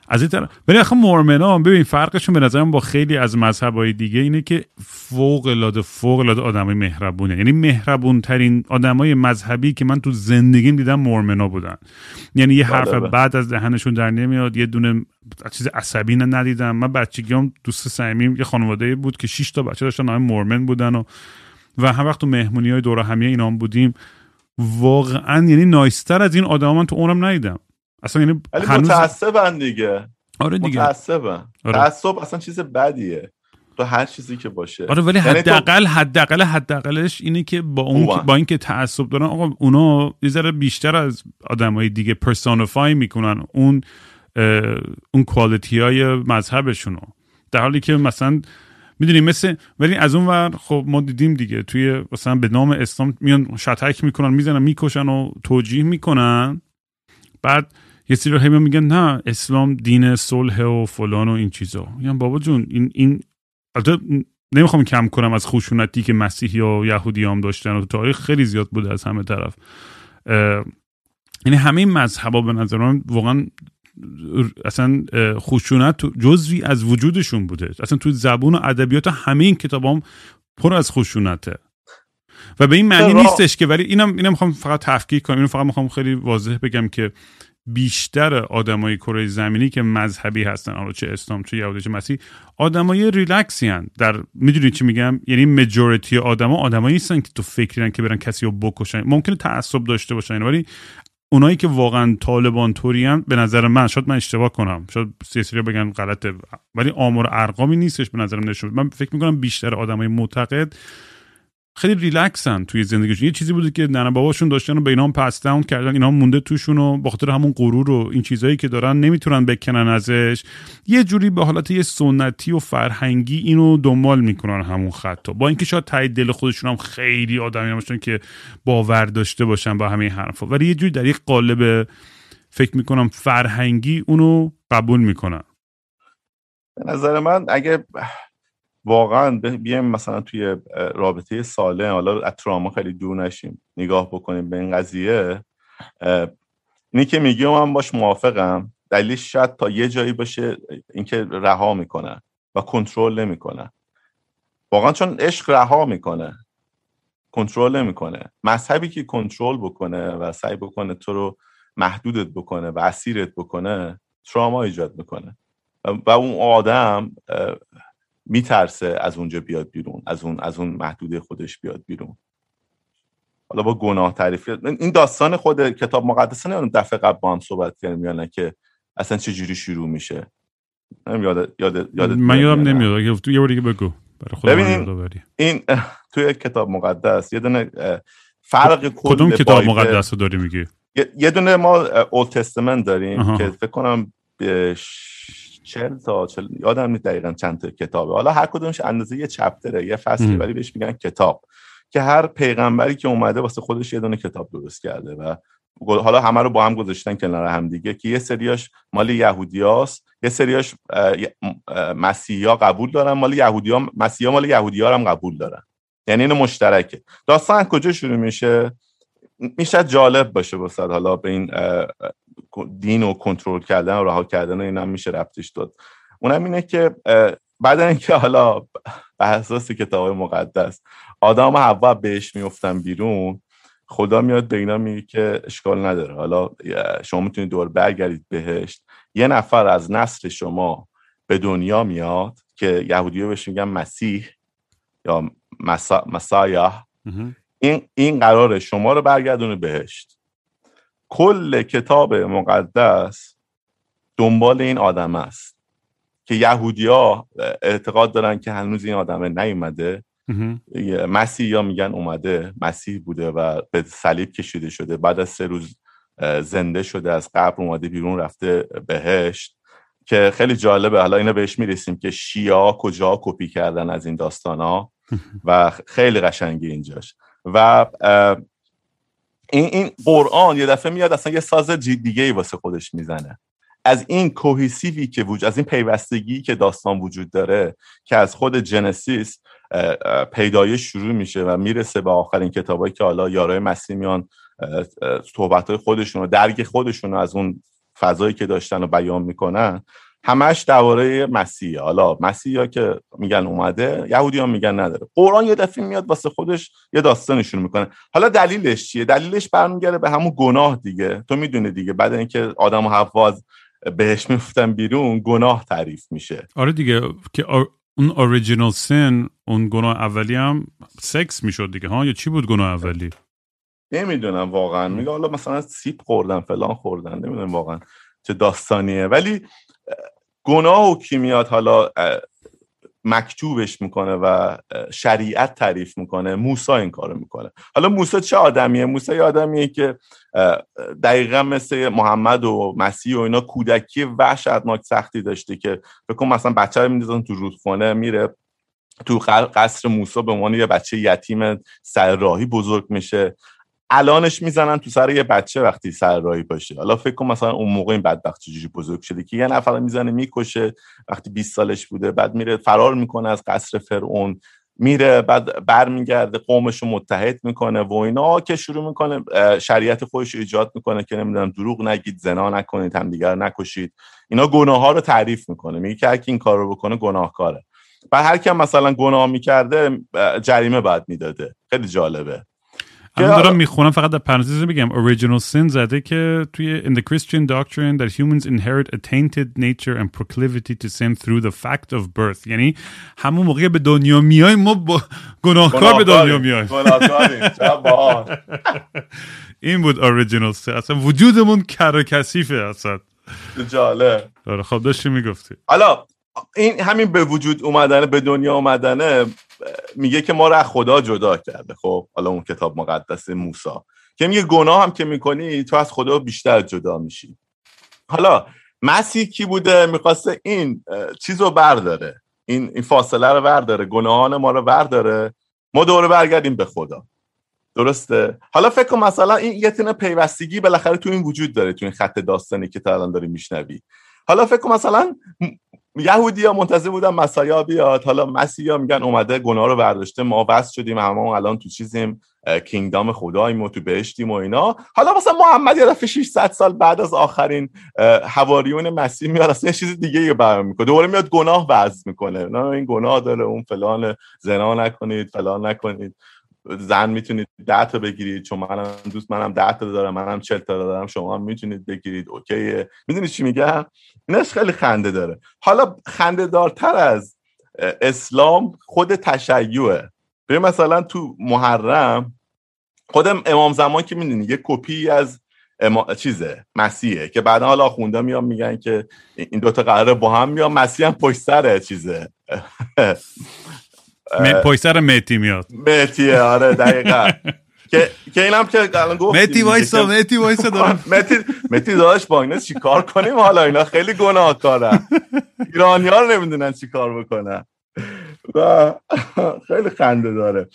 B: از این طرف ولی آخه مورمنا ببین فرقشون به نظرم با خیلی از مذهبهای دیگه اینه که فوق العاده فوق العاده آدمای مهربونه. یعنی مهربون ترین آدمای مذهبی که من تو زندگیم دیدم مورمنا بودن. یعنی یه حرف بله، بله. بعد از دهنشون در نمیاد یه دونه چیز عصبی ندیدم. من بچگیام دوست صمیمیم یه خانواده بود که 6 تا بچه داشتن نام مورمن بودن و و هم وقت تو مهمونی های دور همیه اینا بودیم واقعا یعنی نایستر از این آدم من تو عمرم ندیدم. اصلا یعنی
C: هنوز... متعصبن دیگه.
B: آره دیگه.
C: متعصبن آره. تعصب اصلا چیز بدیه. تو هر چیزی که باشه.
B: آره ولی یعنی حداقل حداقل حداقلش اینه که با اون که با اینکه تعصب دارن آقا اونا یه ذره بیشتر از آدمای دیگه پرسونفای می‌کنن اون اون کوالیتی های مذهبشونو. در حالی که مثلا می‌دونیم مثل ولی از اون ور خب ما دیدیم دیگه توی مثلا به نام اسلام میان شتک می‌کنن می‌زنن می‌کشن و توجیه می‌کنن. بعد یه سری رو میگن نه اسلام دین صلح و فلان و این چیزا. میگن بابا جون این این نمی‌خوام کم کنم از خشونتی که مسیحی و یهودی هم داشتن و تاریخ خیلی زیاد بوده از همه طرف. یعنی همه این مذهبا به نظر من واقعا اصلا خشونت جزوی از وجودشون بوده. اصلا تو زبون و ادبیات همه این کتاب هم پر از خشونته. و به این معنی نیستش که ولی اینم اینم می‌خوام فقط تفکیک کنم. اینو فقط می‌خوام خیلی واضح بگم که بیشتر آدمای کره زمینی که مذهبی هستن حالا چه اسلام چه یهودی چه مسیح آدمای ریلکسی هن. در می‌دونی چی میگم؟ یعنی مجورتی آدما آدمایی نیستن که تو فکرن که برن کسی رو بکشن. ممکنه تعصب داشته باشن ولی اونایی که واقعا طالبان توری به نظر من شاید من اشتباه کنم. شاید سیاسی بگن غلطه. ولی آمار ارقامی نیستش به نظرم نشون. من فکر می‌کنم بیشتر آدمای معتقد خیلی ریلکسن توی زندگیشون. یه چیزی بوده که ننه باباشون داشتن و به اینا پس داون کردن اینا مونده توشون و با خاطر همون غرور و این چیزایی که دارن نمی‌تونن بکنن ازش. یه جوری به حالت یه سنتی و فرهنگی اینو دنبال می‌کنن همون خطا با اینکه شاید تایید دل خودشون هم خیلی آدمی باشن که باور داشته باشن با همه حرفا. ولی یه جوری در یک قالب فکر می‌کنم فرهنگی اونو قبول می‌کنن.
C: به نظر من اگه واقعا بیایم مثلا توی رابطه ساله حالا از تراما خیلی دور نشیم. نگاه بکنیم به این قضیه. اینی که میگی من باش موافقم دلیلش شاید تا یه جایی باشه اینکه رها می‌کنه و کنترل نمی‌کنه. واقعا چون عشق رها می‌کنه. کنترل نمی‌کنه. مذهبی که کنترل بکنه و سعی بکنه تو رو محدودت بکنه و اسیرت بکنه تراما ایجاد می‌کنه. و اون آدم میترسه از اونجا بیاد بیرون از اون از اون محدوده خودش بیاد بیرون. حالا با گناه تعریف این داستان خود کتاب مقدسه نه دفعه قبل با هم صحبت کردیم یا که اصلا چه جوری شروع میشه. یاد یاد یاد
B: من یادم نمیاد یه دیگه بگو.
C: برای این توی کتاب مقدس یه دونه فرق
B: کدوم کتاب مقدس رو داری میگی؟
C: یه دونه ما اول تستمنت داریم که فکر کنم چل تا چل... یادم نیست دقیقا چند تا کتابه. حالا هر کدومش اندازه یه چپتره یه فصلی ولی بهش میگن کتاب که هر پیغمبری که اومده واسه خودش یه دونه کتاب درست کرده و حالا همه رو با هم گذاشتن کنار هم دیگه که یه سریاش مال یهودیاست یه سریاش مسیحا قبول دارن مال یهودیا مسیحا مال یهودیا هم قبول دارن. یعنی اینو مشترکه. داستان کجا شروع میشه؟ میشه جالب باشه واسه حالا به این دین و کنترل کردن و رها کردن و اینا میشه ربطش داد. اونم اینه که بعد اینکه حالا به اساس کتاب مقدس آدم و حوا بهش میفتن بیرون خدا میاد به اینا میگه که اشکال نداره. حالا شما می‌تونید دور برگردید بهشت. یه نفر از نسل شما به دنیا میاد که یهودی بهش میگن مسیح یا مسا، مسایح این این قرار شما رو برگردونه بهشت. کل کتاب مقدس دنبال این آدم است که یهودی ها اعتقاد دارن که هنوز این آدمه نیومده. مسیح یا میگن اومده مسیح بوده و به صلیب کشیده شده. بعد از سه روز زنده شده از قبر اومده بیرون رفته بهشت. که خیلی جالبه. حالا اینو بهش می‌رسیم که شیا کجا کپی کردن از این داستان ها و خیلی قشنگی اینجاش. و این این قرآن یه دفعه میاد اصلا یه ساز دیگه ای واسه خودش می‌زنه. از این کوهیسیوی که وجود از این پیوستگی که داستان وجود داره که از خود جنسیس پیدایش شروع میشه و می‌رسه به آخرین کتابایی که حالا یارای مسیح میان صحبت خودشون و درک خودشون از اون فضایی که داشتن و بیان می‌کنن. همش درباره مسیح. حالا مسیح که میگن اومده یهودی ها میگن نداره. قرآن یه دفعه میاد واسه خودش یه داستانشون می‌کنه. حالا دلیلش چیه؟ دلیلش برمیگرده به همون گناه دیگه. تو می‌دونی دیگه بعد اینکه آدم و حواز بهش میفتن بیرون گناه تعریف میشه.
B: آره دیگه که اون اوریجینال سین اون گناه اولی هم سکس می‌شد دیگه ها؟ یا چی بود گناه اولی؟
C: نمی‌دونم واقعا. میگه حالا مثلا سیپ خوردن فلان خوردن. نمی‌دونم واقعا چه داستانیه. ولی گناه و کی میاد حالا مکتوبش می‌کنه و شریعت تعریف می‌کنه موسی این کارو می‌کنه. حالا موسی چه آدمیه؟ موسی یه آدمیه که دقیقا مثل محمد و مسیح و اینا کودکی وحشتناک سختی داشته که فکر مثلا بچه رو میندازن تو رودخانه میره تو قصر موسی به عنوان یه بچه یتیم سر راهی بزرگ میشه. الانش می‌زنن تو سر یه بچه وقتی سر راهی باشه. حالا فکر کن مثلا اون موقع این بدبخت چجوری بزرگ شده که یه نفر می‌زنه می‌کشه وقتی 20 سالش بوده بعد میره فرار می‌کنه از قصر فرعون میره بعد برمیگرده قومش رو متحد می‌کنه و اینا. که شروع می‌کنه شریعت خودش ایجاد می‌کنه که نمی‌دونم دروغ نگید زنا نکنید همدیگر نکشید. اینا گناه ها رو تعریف می‌کنه. میگه که این کار رو بکنه گناهکاره. و هر کی مثلا گناه می‌کرده جریمه بعد می‌داده. خیلی جالبه.
B: الان دارم می‌خونم فقط در پرانتز بگم original sin زده که توی in the Christian doctrine that humans inherit a tainted nature and proclivity to sin through the fact of birth. یعنی همون موقع به دنیا میایم ما با گناهکار به دنیا میایم. این بود original sin. اصلا وجودمون کر کثیفه اصلا.
C: جالب.
B: آره خب داشتی می‌گفتی.
C: حالا این همین به وجود اومدنه به دنیا اومدنه میگه که ما رو خدا جدا کرده. خب حالا اون کتاب مقدس موسا که میگه گناه هم که می‌کنی تو از خدا بیشتر جدا میشی. حالا مسیح کی بوده؟ می‌خواسته این چیز رو برداره. این, این فاصله رو برداره. گناهان ما رو برداره. ما دوره برگردیم به خدا. درسته؟ حالا فکر کن مثلا این یه تونه پیوستگی بالاخره تو این وجود داره تو این خط داستانی که تا الان داری میشنوی. حالا فکر کن مثلا یهودی ها منتظر بودن مسایا بیاد. حالا مسیحا میگن اومده گناه رو برداشته ما بس شدیم همه الان تو چیزیم کینگدام خداییم و تو بهشتیم و اینا. حالا مثلا محمد یه دفعه 600 سال بعد از آخرین حواریون مسیح میاد اصلا یه چیز دیگه رو بیان می‌کنه. دوباره میاد گناه وضع می‌کنه. نه این گناه داره اون فلان زنا نکنید فلان نکنید. زن می‌تونید ده تا بگیرید چون منم دوست منم ده تا دارم منم 40 تا دارم شما هم می‌تونید بگیرید. اوکیه. می‌دونید چی میگم؟ اینش خیلی خنده داره. حالا خنده دارتر از اسلام خود تشیعه. به مثلا تو محرم خودم امام زمان که می‌دونی یه کپی از اما... چیزه مسیحه که بعدا حالا خونده میان میگن که این دوتا قراره با هم میان مسیح هم پشت سره چیزه.
B: پشت سر مهتی میاد.
C: مهتیه آره دقیقا. که که اینم که الان گفت
B: مهتی وایسا مهتی وایسا دارم
C: مهتی مهتی داداش با اینا چیکار کنیم حالا؟ اینا خیلی گناهکارن. ایرانی ها رو نمی‌دونن چیکار بکنن. و خیلی خنده داره.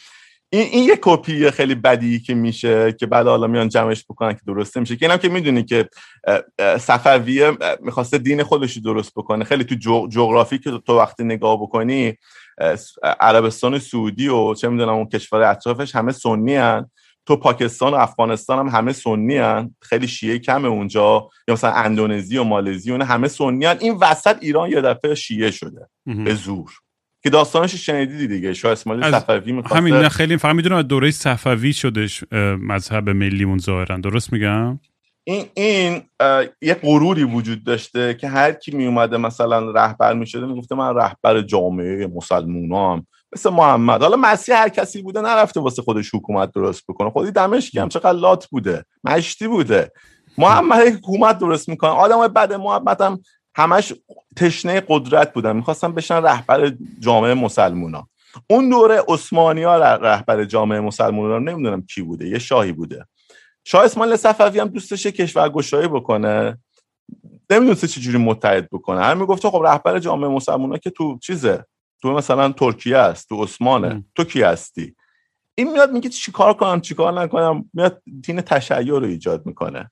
C: این این یه کپی خیلی بدی که میشه که بعد حالا میان جمعش بکنن که درسته میشه که اینم که می‌دونی که صفویه می‌خواسته دین خودش درست بکنه خیلی تو جغرافی که تو وقتی نگاه بکنی عربستان سعودی و چه می‌دونم اون کشور اطرافش همه سنی هن. تو پاکستان و افغانستان هم همه سنی هن. خیلی شیعه کمه اونجا یا مثلا اندونزی و مالزی اون همه سنی هن. این وسط ایران یه دفعه شیعه شده به زور که داستانش شنیدی دیگه. شاه اسماعیل صفوی می‌خواسته
B: همین نه خیلی فقط می‌دونم دوره صفوی شدش مذهب ملیمون ظاهرا. درست میگم؟
C: این این یه غروری وجود داشته که هر کی می اومده مثلا رهبر می‌شده می‌گفته من رهبر جامعه مسلمونام مثل محمد. حالا مسیح هر کسی بوده نرفته واسه خودش حکومت درست بکنه. خودی دمشقی هم چقدر لات بوده مشتی بوده. محمد حکومت درست می‌کنه. آدم بعد محمد هم همش تشنه قدرت بودن. می‌خواستن بشن رهبر جامعه مسلمونا. اون دوره عثمانی ها رهبر جامعه مسلمونا نمی‌دونم کی بوده یه شاهی بوده. شاه اسماعیل صفوی هم دوستش کشور گشایی بکنه نمی‌دونسته چجوری متحد بکنه. هر می‌گفته خب رهبر جامعه مسلمان که تو چیزه؟ تو مثلا ترکیه است تو عثمانه. تو کی هستی؟ این میاد میگه چیکار کنم چیکار نکنم؟ میاد دین تشیع رو ایجاد می‌کنه.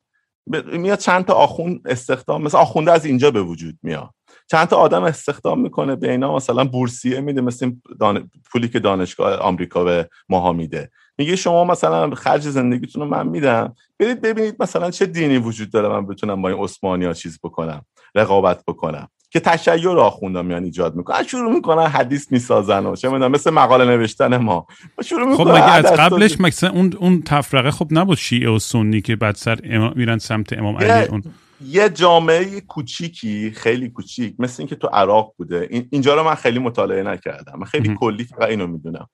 C: میاد چند تا آخوند استخدام مثلا آخونده از اینجا به وجود میاد. چند تا آدم استخدام می‌کنه به اینا مثلا بورسیه میده مثل دان... پولی که دانشگاه آمریکا به ماها میده. میگه شما مثلا خرج زندگیتون رو من میدم. برید ببینید مثلا چه دینی وجود داره من بتونم با این عثمانی ها چیز بکنم رقابت بکنم. که تشیع آخوندا میان ایجاد می‌کنن. شروع می‌کنن حدیث می‌سازن و چه می‌دونم مثل مقاله نوشتن ما. شروع
B: خب مگه از قبلش مثلا اون اون تفرقه خب نبود شیعه و سنی که بعد سر امام میرن سمت امام علی اون.
C: یه جامعه کوچیکی خیلی کوچیک مثل اینکه تو عراق بوده. اینجا رو من خیلی مطالعه نکردم. من خیلی کلی فقط اینو می‌دونم.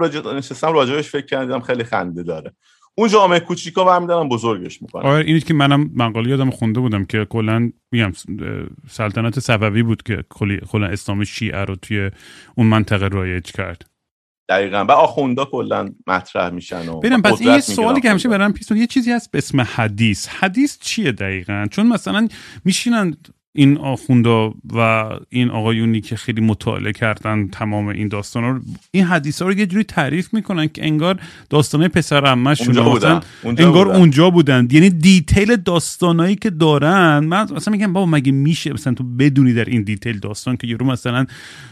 C: راجع نشستم راجعش فکر کردم خیلی خنده داره. اون جامعه کوچیکا برمیدارن بزرگش می‌کنن.
B: آره اینی که منم مقاله یادم خونده بودم که کلا میگم سلطنت صفوی بود که کلا اسلام شیعه رو توی اون منطقه رایج کرد.
C: دقیقا. و آخوندا کلا مطرح میشن و
B: ببینم پس این یه سوالی که همیشه برام پیش یه چیزی هست به اسم حدیث. حدیث چیه دقیقا؟ چون مثلا میشینن این آخوندا و این آقایونی که خیلی مطالعه کردن تمام این داستان رو این حدیث ها رو یه جوری تعریف می‌کنن که انگار داستانه پسر عمش
C: اونجا بودن.
B: اونجا انگار بودن. اونجا بودن یعنی detail داستانایی که دارن من مثلا میگم بابا مگه میشه مثلا تو بدونی در این detail داستان که یارو مثلا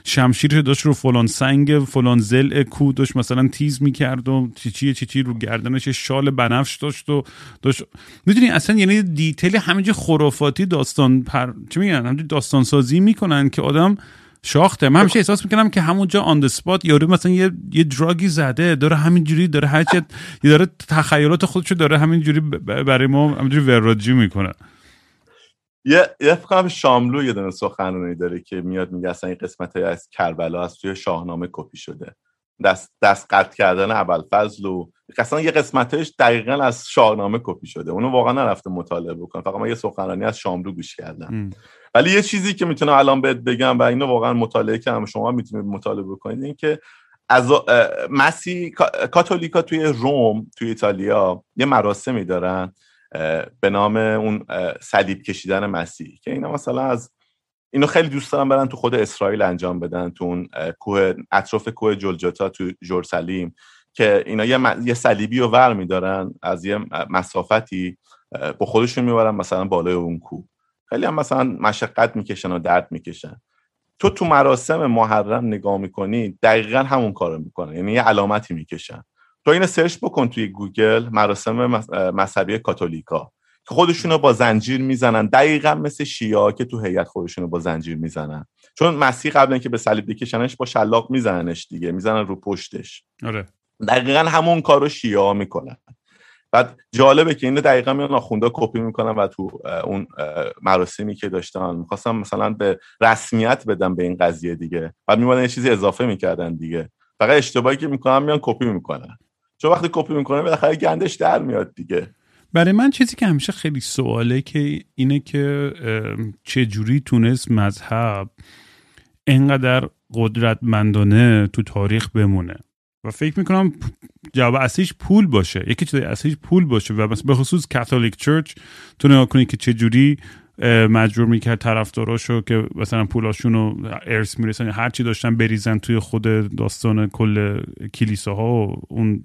B: شمشیرش داشت رو فلان سنگ فلان زل کو داشت مثلا تیز می‌کرد و چی چی چی, چی رو گردنش شال بنفش داشت و داشت می‌دونی اصلا یعنی دیتیل همینجا خرافاتی داستان پر چی میگن؟ همونجوری داستان سازی می‌کنن که آدم شاخته. من همیشه احساس می‌کنم که همونجا آن سپات یارو مثلا یه یه دراگی زده داره همینجوری داره هر چه داره تخیلات خودشو داره همینجوری برای ما همینجوری وراجی می‌کنه.
C: یه یه فکر شاملو یه دونه سخنرانی داره که میاد میگه اصلا این قسمت های از کربلا از توی شاهنامه کپی شده. دست دست قطع کردن ابوالفضل و اصلا یه قسمتش دقیقا از شاهنامه کپی شده. اونو واقعا نرفته مطالعه بکنم فقط من یه سخنرانی از شاملو گوش کردم. ولی یه چیزی که می‌تونم الان بهت بگم و اینو واقعا مطالعه کردم شما می‌تونید مطالعه بکنید این که از مسی کاتولیکا توی روم توی ایتالیا یه مراسمی دارن به نام اون صلیب کشیدن مسیح که اینا مثلا از اینو خیلی دوست دارم برن تو خود اسرائیل انجام بدن تو اون کوه اطراف کوه جلجتا تو Jerusalem که اینا یه, یه صلیبی رو ور میدارن از یه مسافتی با خودشون می‌برن مثلا بالای اون کوه. خیلی هم مثلا مشقت می‌کشن و درد می‌کشن. تو تو مراسم محرم نگاه می‌کنی دقیقا همون کارو می‌کنن. یعنی یه علامتی می‌کشن. تو اینو search بکن توی گوگل مراسم مذهبی کاتولیکا. که خودشونو با زنجیر می‌زنن. دقیقا مثل شیعه که تو هیئت خودشونو با زنجیر می‌زنن. چون مسیح قبل اینکه به صلیب بکشنش با شلاق میزننش دیگه می‌زنن رو پشتش.
B: آره.
C: دقیقا همون کارو شیعه می‌کنن. بعد جالبه که اینو دقیقا میان آخوندا کپی می‌کنن و تو اون مراسمی که داشتن می‌خواستم مثلا به رسمیت بدم به این قضیه دیگه. بعد میمونن یه چیزی اضافه می‌کردن دیگه. فقط اشتباهی که می‌کنن میان کپی می‌کنن. چون وقتی کپی می‌کنه بالاخره گندش در میاد دیگه.
B: برای من چیزی که همیشه خیلی سواله که اینه که چه جوری تونست مذهب انقدر قدرتمندانه تو تاریخ بمونه. و فکر می‌کنم جواب اصلیش پول باشه. یکی چیز اصلیش پول باشه و به خصوص کاتولیک چرچ تو نگاه کنی که جوری مجبور می‌کرد طرفداراشو که مثلا پولاشون رو ارث می‌رسن هر چی داشتن بریزن توی خود داستان کل کلیساها و اون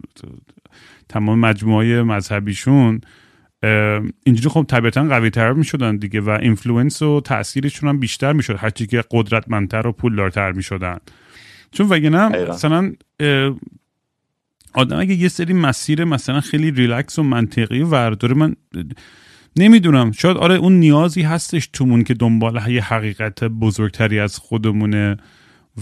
B: تمام مجموعه مذهبیشون. اینجوری خب طبیعتا قوی تر می‌شدن دیگه و influence و تاثیرشون هم بیشتر می‌شد هرچی که قدرتمندتر و پولدارتر می‌شدن. چون وگه مثلا آدم اگه یه سری مسیر مثلا خیلی ریلکس و منطقی ورداره من نمی‌دونم. شاید آره اون نیازی هستش تومون که دنبال یه حقیقت بزرگتری از خودمونه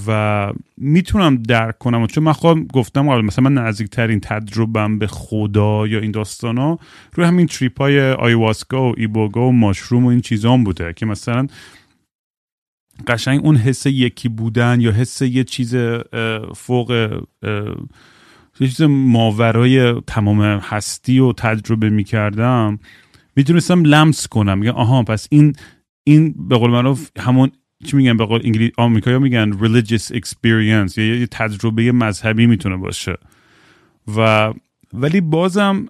B: و می‌تونم درک کنم. چون من خودم گفتم قبل مثلا من نزدیکترین تجربم به خدا یا این داستان ها روی همین تریپ های آیواسکا و ایبوگا و ماشروم و این چیزان بوده که مثلا قشنگ اون حس یکی بودن یا حس یه چیز فوق یه چیز ماورای تمام هستی و تجربه می‌کردم. می‌تونستم لمس کنم. میگم آها پس این این به قول معروف همون چی میگن به قول انگلیسی آمریکایی میگن religious experience یا یه تجربه مذهبی می‌تونه باشه. و ولی بازم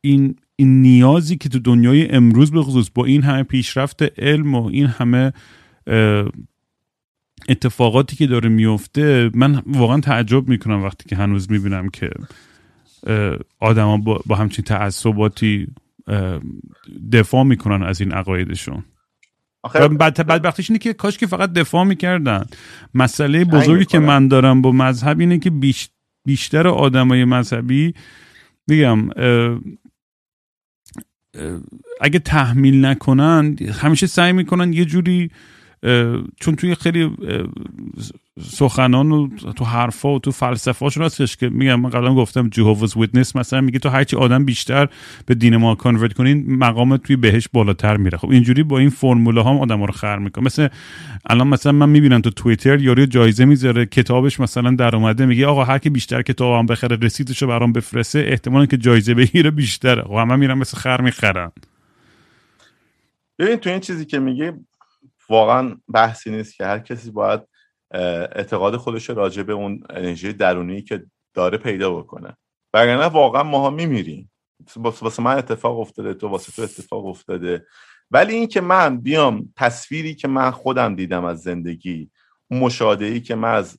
B: این این نیازی که تو دنیای امروز به خصوص با این همه پیشرفت علم و این همه اتفاقاتی که داره میفته من واقعا تعجب می‌کنم وقتی که هنوز می‌بینم که آدما با, با همچین تعصباتی دفاع می‌کنن از این عقایدشون. بعد بدبختیش اینه که کاش که فقط دفاع می‌کردن. مسئله بزرگی که من دارم با مذهب اینه که بیشتر آدمای مذهبی میگم اگه تحمیل نکنن همیشه سعی می‌کنن یه جوری چون توی خیلی سخنان و تو حرفا و تو فلسفه هاشون هستش که میگم من قبلا گفتم جهوز ویتنس مثلا میگه تو هرچی آدم بیشتر به دین ما کانورت کنین مقام توی بهش بالاتر میره. خب اینجوری با این فرموله ها آدم رو خر می‌کنه. مثل الان مثلا من می‌بینم تو توییتر یارو جایزه می‌ذاره کتابش مثلا در اومده میگه آقا هر کی بیشتر هم بخره رسیدشو برام بفرسته احتمالا که جایزه بگیره بیشتره. خب همه میرن مثل خر می‌خرن.
C: ببین تو این چیزی که میگه واقعا بحثی نیست که هر کسی باید اعتقاد خودش راجع به اون انرژی درونی که داره پیدا بکنه. وگرنه واقعا ماها میمیریم. واسه من اتفاق افتاده تو واسه تو اتفاق افتاده. ولی این که من بیام تصویری که من خودم دیدم از زندگی مشاهده ای که من از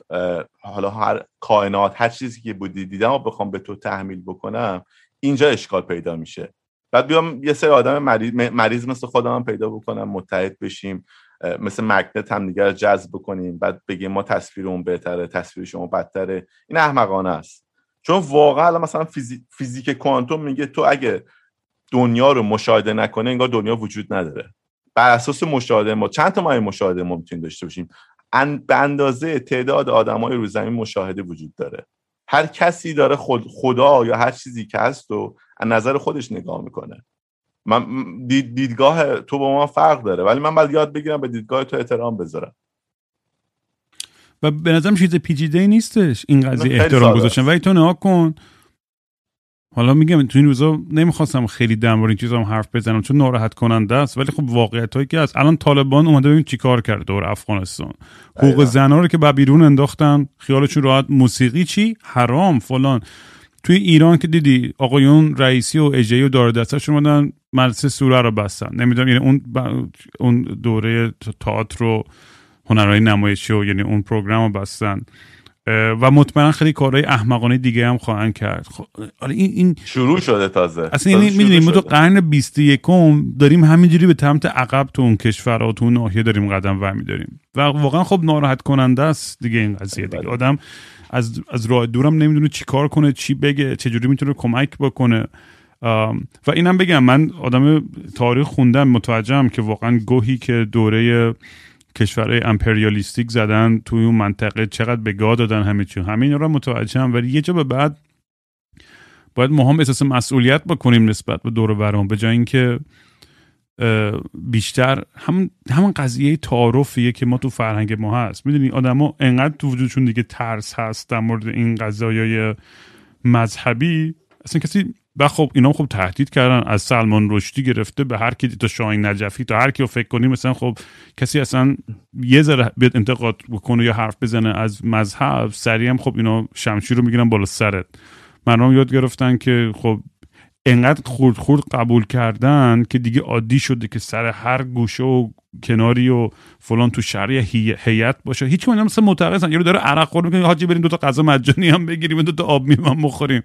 C: حالا هر کائنات هر چیزی که بودی دیدم و بخوام به تو تحمیل بکنم اینجا اشکال پیدا میشه. بعد بیام یه سری آدم مریض, مریض مثل خودم پیدا بکنم متحد بشیم. مثل مگنت هم دیگر جذب بکنیم بعد بگیم ما تصویر اون بهتره تصویر شما بدتره. این احمقانه است. چون واقعا مثلا فیزیک کوانتوم میگه تو اگه دنیا رو مشاهده نکنه انگار دنیا وجود نداره. بر اساس مشاهده ما چند تا ما مشاهده ما می‌تونیم داشته باشیم؟ به اندازه تعداد آدمای رو زمین مشاهده وجود داره. هر کسی داره خود خدا یا هر چیزی که هست و از نظر خودش نگاه می‌کنه. من دید دیدگاه تو با ما فرق داره ولی من باید یاد بگیرم به دیدگاه تو احترام بذارم.
B: و به نظرم چیز پیچیده نیستش این قضیه احترام گذاشتن. ولی تو نها کن. حالا میگم تو این روزا نمی‌خواستم خیلی در مورد این چیزا هم حرف بزنم چون ناراحت کننده است. ولی خب واقعیت هایی که هست. الان طالبان اومده ببین چیکار کرده دور افغانستان. حقوق زنها رو که به بیرون انداختن خیالشون راحت. موسیقی چی؟ حرام فلان. توی ایران که دیدی آقایون رئیسی و اجهی و دار دستش اومدن مدرسه سوره رو بستن. نمی‌دونم یعنی اون اون دوره تئاتر و هنرهای نمایشی و یعنی اون پروگرام رو بستن. و مطمئنا خیلی کارهای احمقانه دیگه هم خواهند کرد. خب این این
C: شروع شده تازه.
B: اصلا این می‌دونیم ما تو قرن 21 داریم همینجوری به سمت عقب تو اون کشور و تو اون ناحیه داریم قدم برمیداریم. و واقعا خب ناراحت کننده است دیگه این قضیه دیگه. بله. آدم از از راه دورم نمی‌دونه چی کار کنه چی بگه چجوری می‌تونه کمک بکنه. و اینم بگم من آدم تاریخ خوندم متوجهم که واقعا گوهی که دوره کشورهای امپریالیستیک زدن توی اون منطقه چقدر به گاه دادن همه چی. همین رو متوجهم ولی یه جا به بعد باید ما هم احساس مسئولیت بکنیم نسبت به دور برام به جای اینکه بیشتر هم همون قضیه تعارفیه که ما تو فرهنگ ما هست. می‌دونی آدما انقدر تو وجودشون دیگه ترس هست در مورد این قضایای مذهبی. اصلا کسی و خب اینا خب تهدید کردن. از سلمان رشدی گرفته به هر کی تا شاهین نجفی تا هر کی رو فکر کنی مثلا خب کسی اصلا یه ذره بیاد انتقاد بکنه یا حرف بزنه از مذهب سریع هم خب اینا شمشیر رو می‌گیرن بالا سرت. مردم یاد گرفتن که خب انقدر خورد خورد قبول کردن که دیگه عادی شده که سر هر گوشه و کناری و فلان تو شهر هیئت باشه. هیچ من مثلا معتقدن. یارو داره عرق خور می‌کنه. حاجی بریم دو تا غذا مجانی هم بگیریم دو تا آب میمون بخوریم.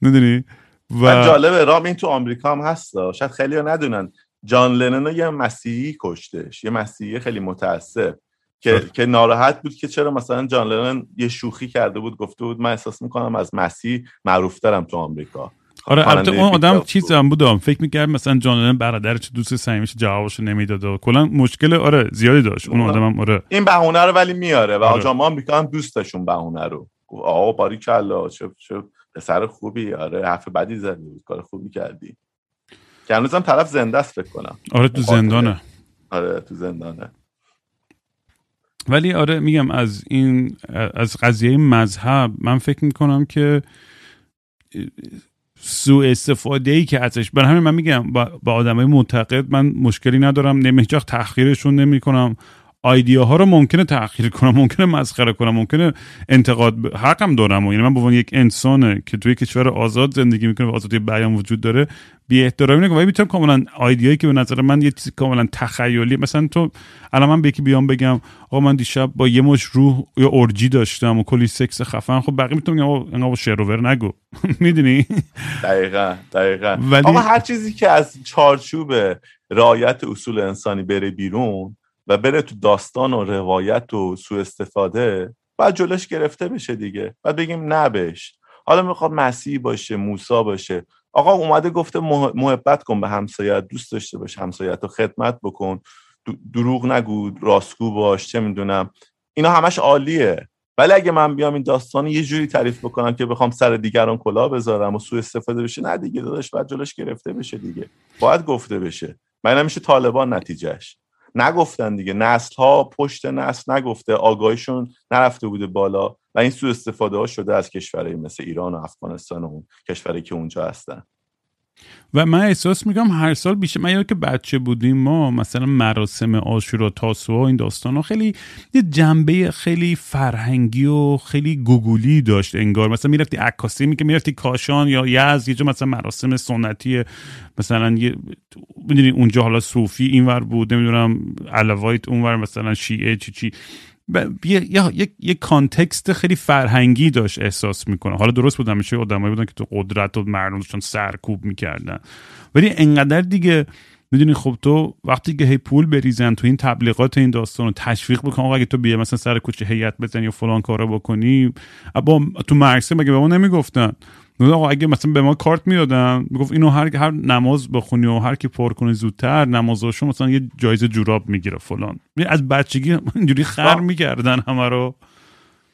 B: می‌دونی؟
C: و جالبه رام این تو آمریکا هم هست شاید خیلی ها ندونن. جان لنن یه مسیحی کشتش. یه مسیحی خیلی متاسف که که ناراحت بود که چرا مثلا جان لنن یه شوخی کرده بود گفته بود من احساس می‌کنم از مسیح معروفترم تو آمریکا.
B: آره البته اون آدم چیز هم بودم فکر می‌کرد مثلا جان برادرش دوست صمیمیش جوابشو نمی‌داد و کلا مشکل آره زیادی داشت. اون آدم هم آره.
C: این بهونه رو ولی میاره و آره. جان آمریکا هم دوستشون بهونه رو. آقا باری کلا چه چه پسر خوبی. آره حرف بدی زدی کار خوبی کردی. که هنوز هم طرف زنده است فکر کنم.
B: آره تو زندانه.
C: آره تو زندانه.
B: ولی آره میگم از این از قضیه مذهب من فکر می‌کنم که سوء استفاده ای که ازش برای همین من میگم با, با آدمای معتقد من مشکلی ندارم. نمیجاق تحقیرشون نمی‌کنم. آیدیا ها رو ممکنه تأخیر کنم ممکنه مسخره کنم ممکنه انتقاد ب... حقم دارم. و یعنی من به عنوان یک انسانه که توی کشور آزاد زندگی می‌کنه و آزادی بیان وجود داره بی احترامی نکنم. ولی می‌تونم کاملا آیدیایی که به نظر من یه چیزی کاملا تخیلی مثلا تو الان من به یکی بیام بگم آقا من دیشب با یه مش روح یا اورجی داشتم و کلی سکس خفن. خب بقیه می‌تونم بگم آقا شروور نگو. می‌دونی؟
C: دقیقا دقیقا.
B: ولی-
C: آقا هر چیزی که از چارچوب رعایت اصول انسانی بره بیرون و بره تو داستان و روایت و سوء استفاده باید جلوش گرفته بشه دیگه. بعد بگیم نه حالا می‌خواد مسیح باشه موسا باشه. آقا اومده گفته مح- محبت کن به همسایت دوست داشته باش همسایت رو خدمت بکن. دروغ نگو راستگو باش چه می‌دونم. اینا همش عالیه. ولی اگه من بیام این داستان یه جوری تعریف بکنم که بخوام سر دیگران کلاه بذارم و سوء استفاده بشه نه دیگه داداش باید جلوش گرفته بشه دیگه. باید گفته بشه. من نمیشه طالبان نتیجهش نگفتن دیگه. نسل ها پشت نسل نگفته آگاهیشون نرفته بوده بالا و این سوء استفاده ها شده از کشورهایی مثل ایران و افغانستان و اون کشورهایی که اونجا هستن.
B: و من احساس می‌کنم هر سال بیشتر من یادم که بچه بودیم ما مثلا مراسم آشورا تاسوعا این داستان ها خیلی یه جنبه خیلی فرهنگی و خیلی گوگولی داشت انگار. مثلا می‌رفتی عکاسی می که می‌رفتی کاشان یا یزد یه جا مثلا مراسم سنتی مثلا یه می‌دونی اونجا حالا صوفی اینور بود نمی‌دونم علوایت اونور مثلا شیعه چی چی. یه یه یه, یه کانتکست خیلی فرهنگی داشت احساس می‌کنه. حالا درست بود همیشه آدمایی بودن که تو قدرت و مردم سرکوب می‌کردن. ولی انقدر دیگه می‌دونی خب تو وقتی که هی پول بریزن تو این تبلیغات این داستان رو تشویق بکن اگه تو بیا مثلا سر کوچه هیئت بزنی و فلان کارا بکنی با تو مرسه مگه به ما نمی‌گفتن؟ اگه مثلا به ما کارت می‌دادن می‌گفت اینو هر هر نماز بخونی و هر کی پر کنی زودتر نمازاشو مثلا یه جایزه جوراب می‌گیره فلان. از بچگی اینجوری خر. می‌کردن همه رو.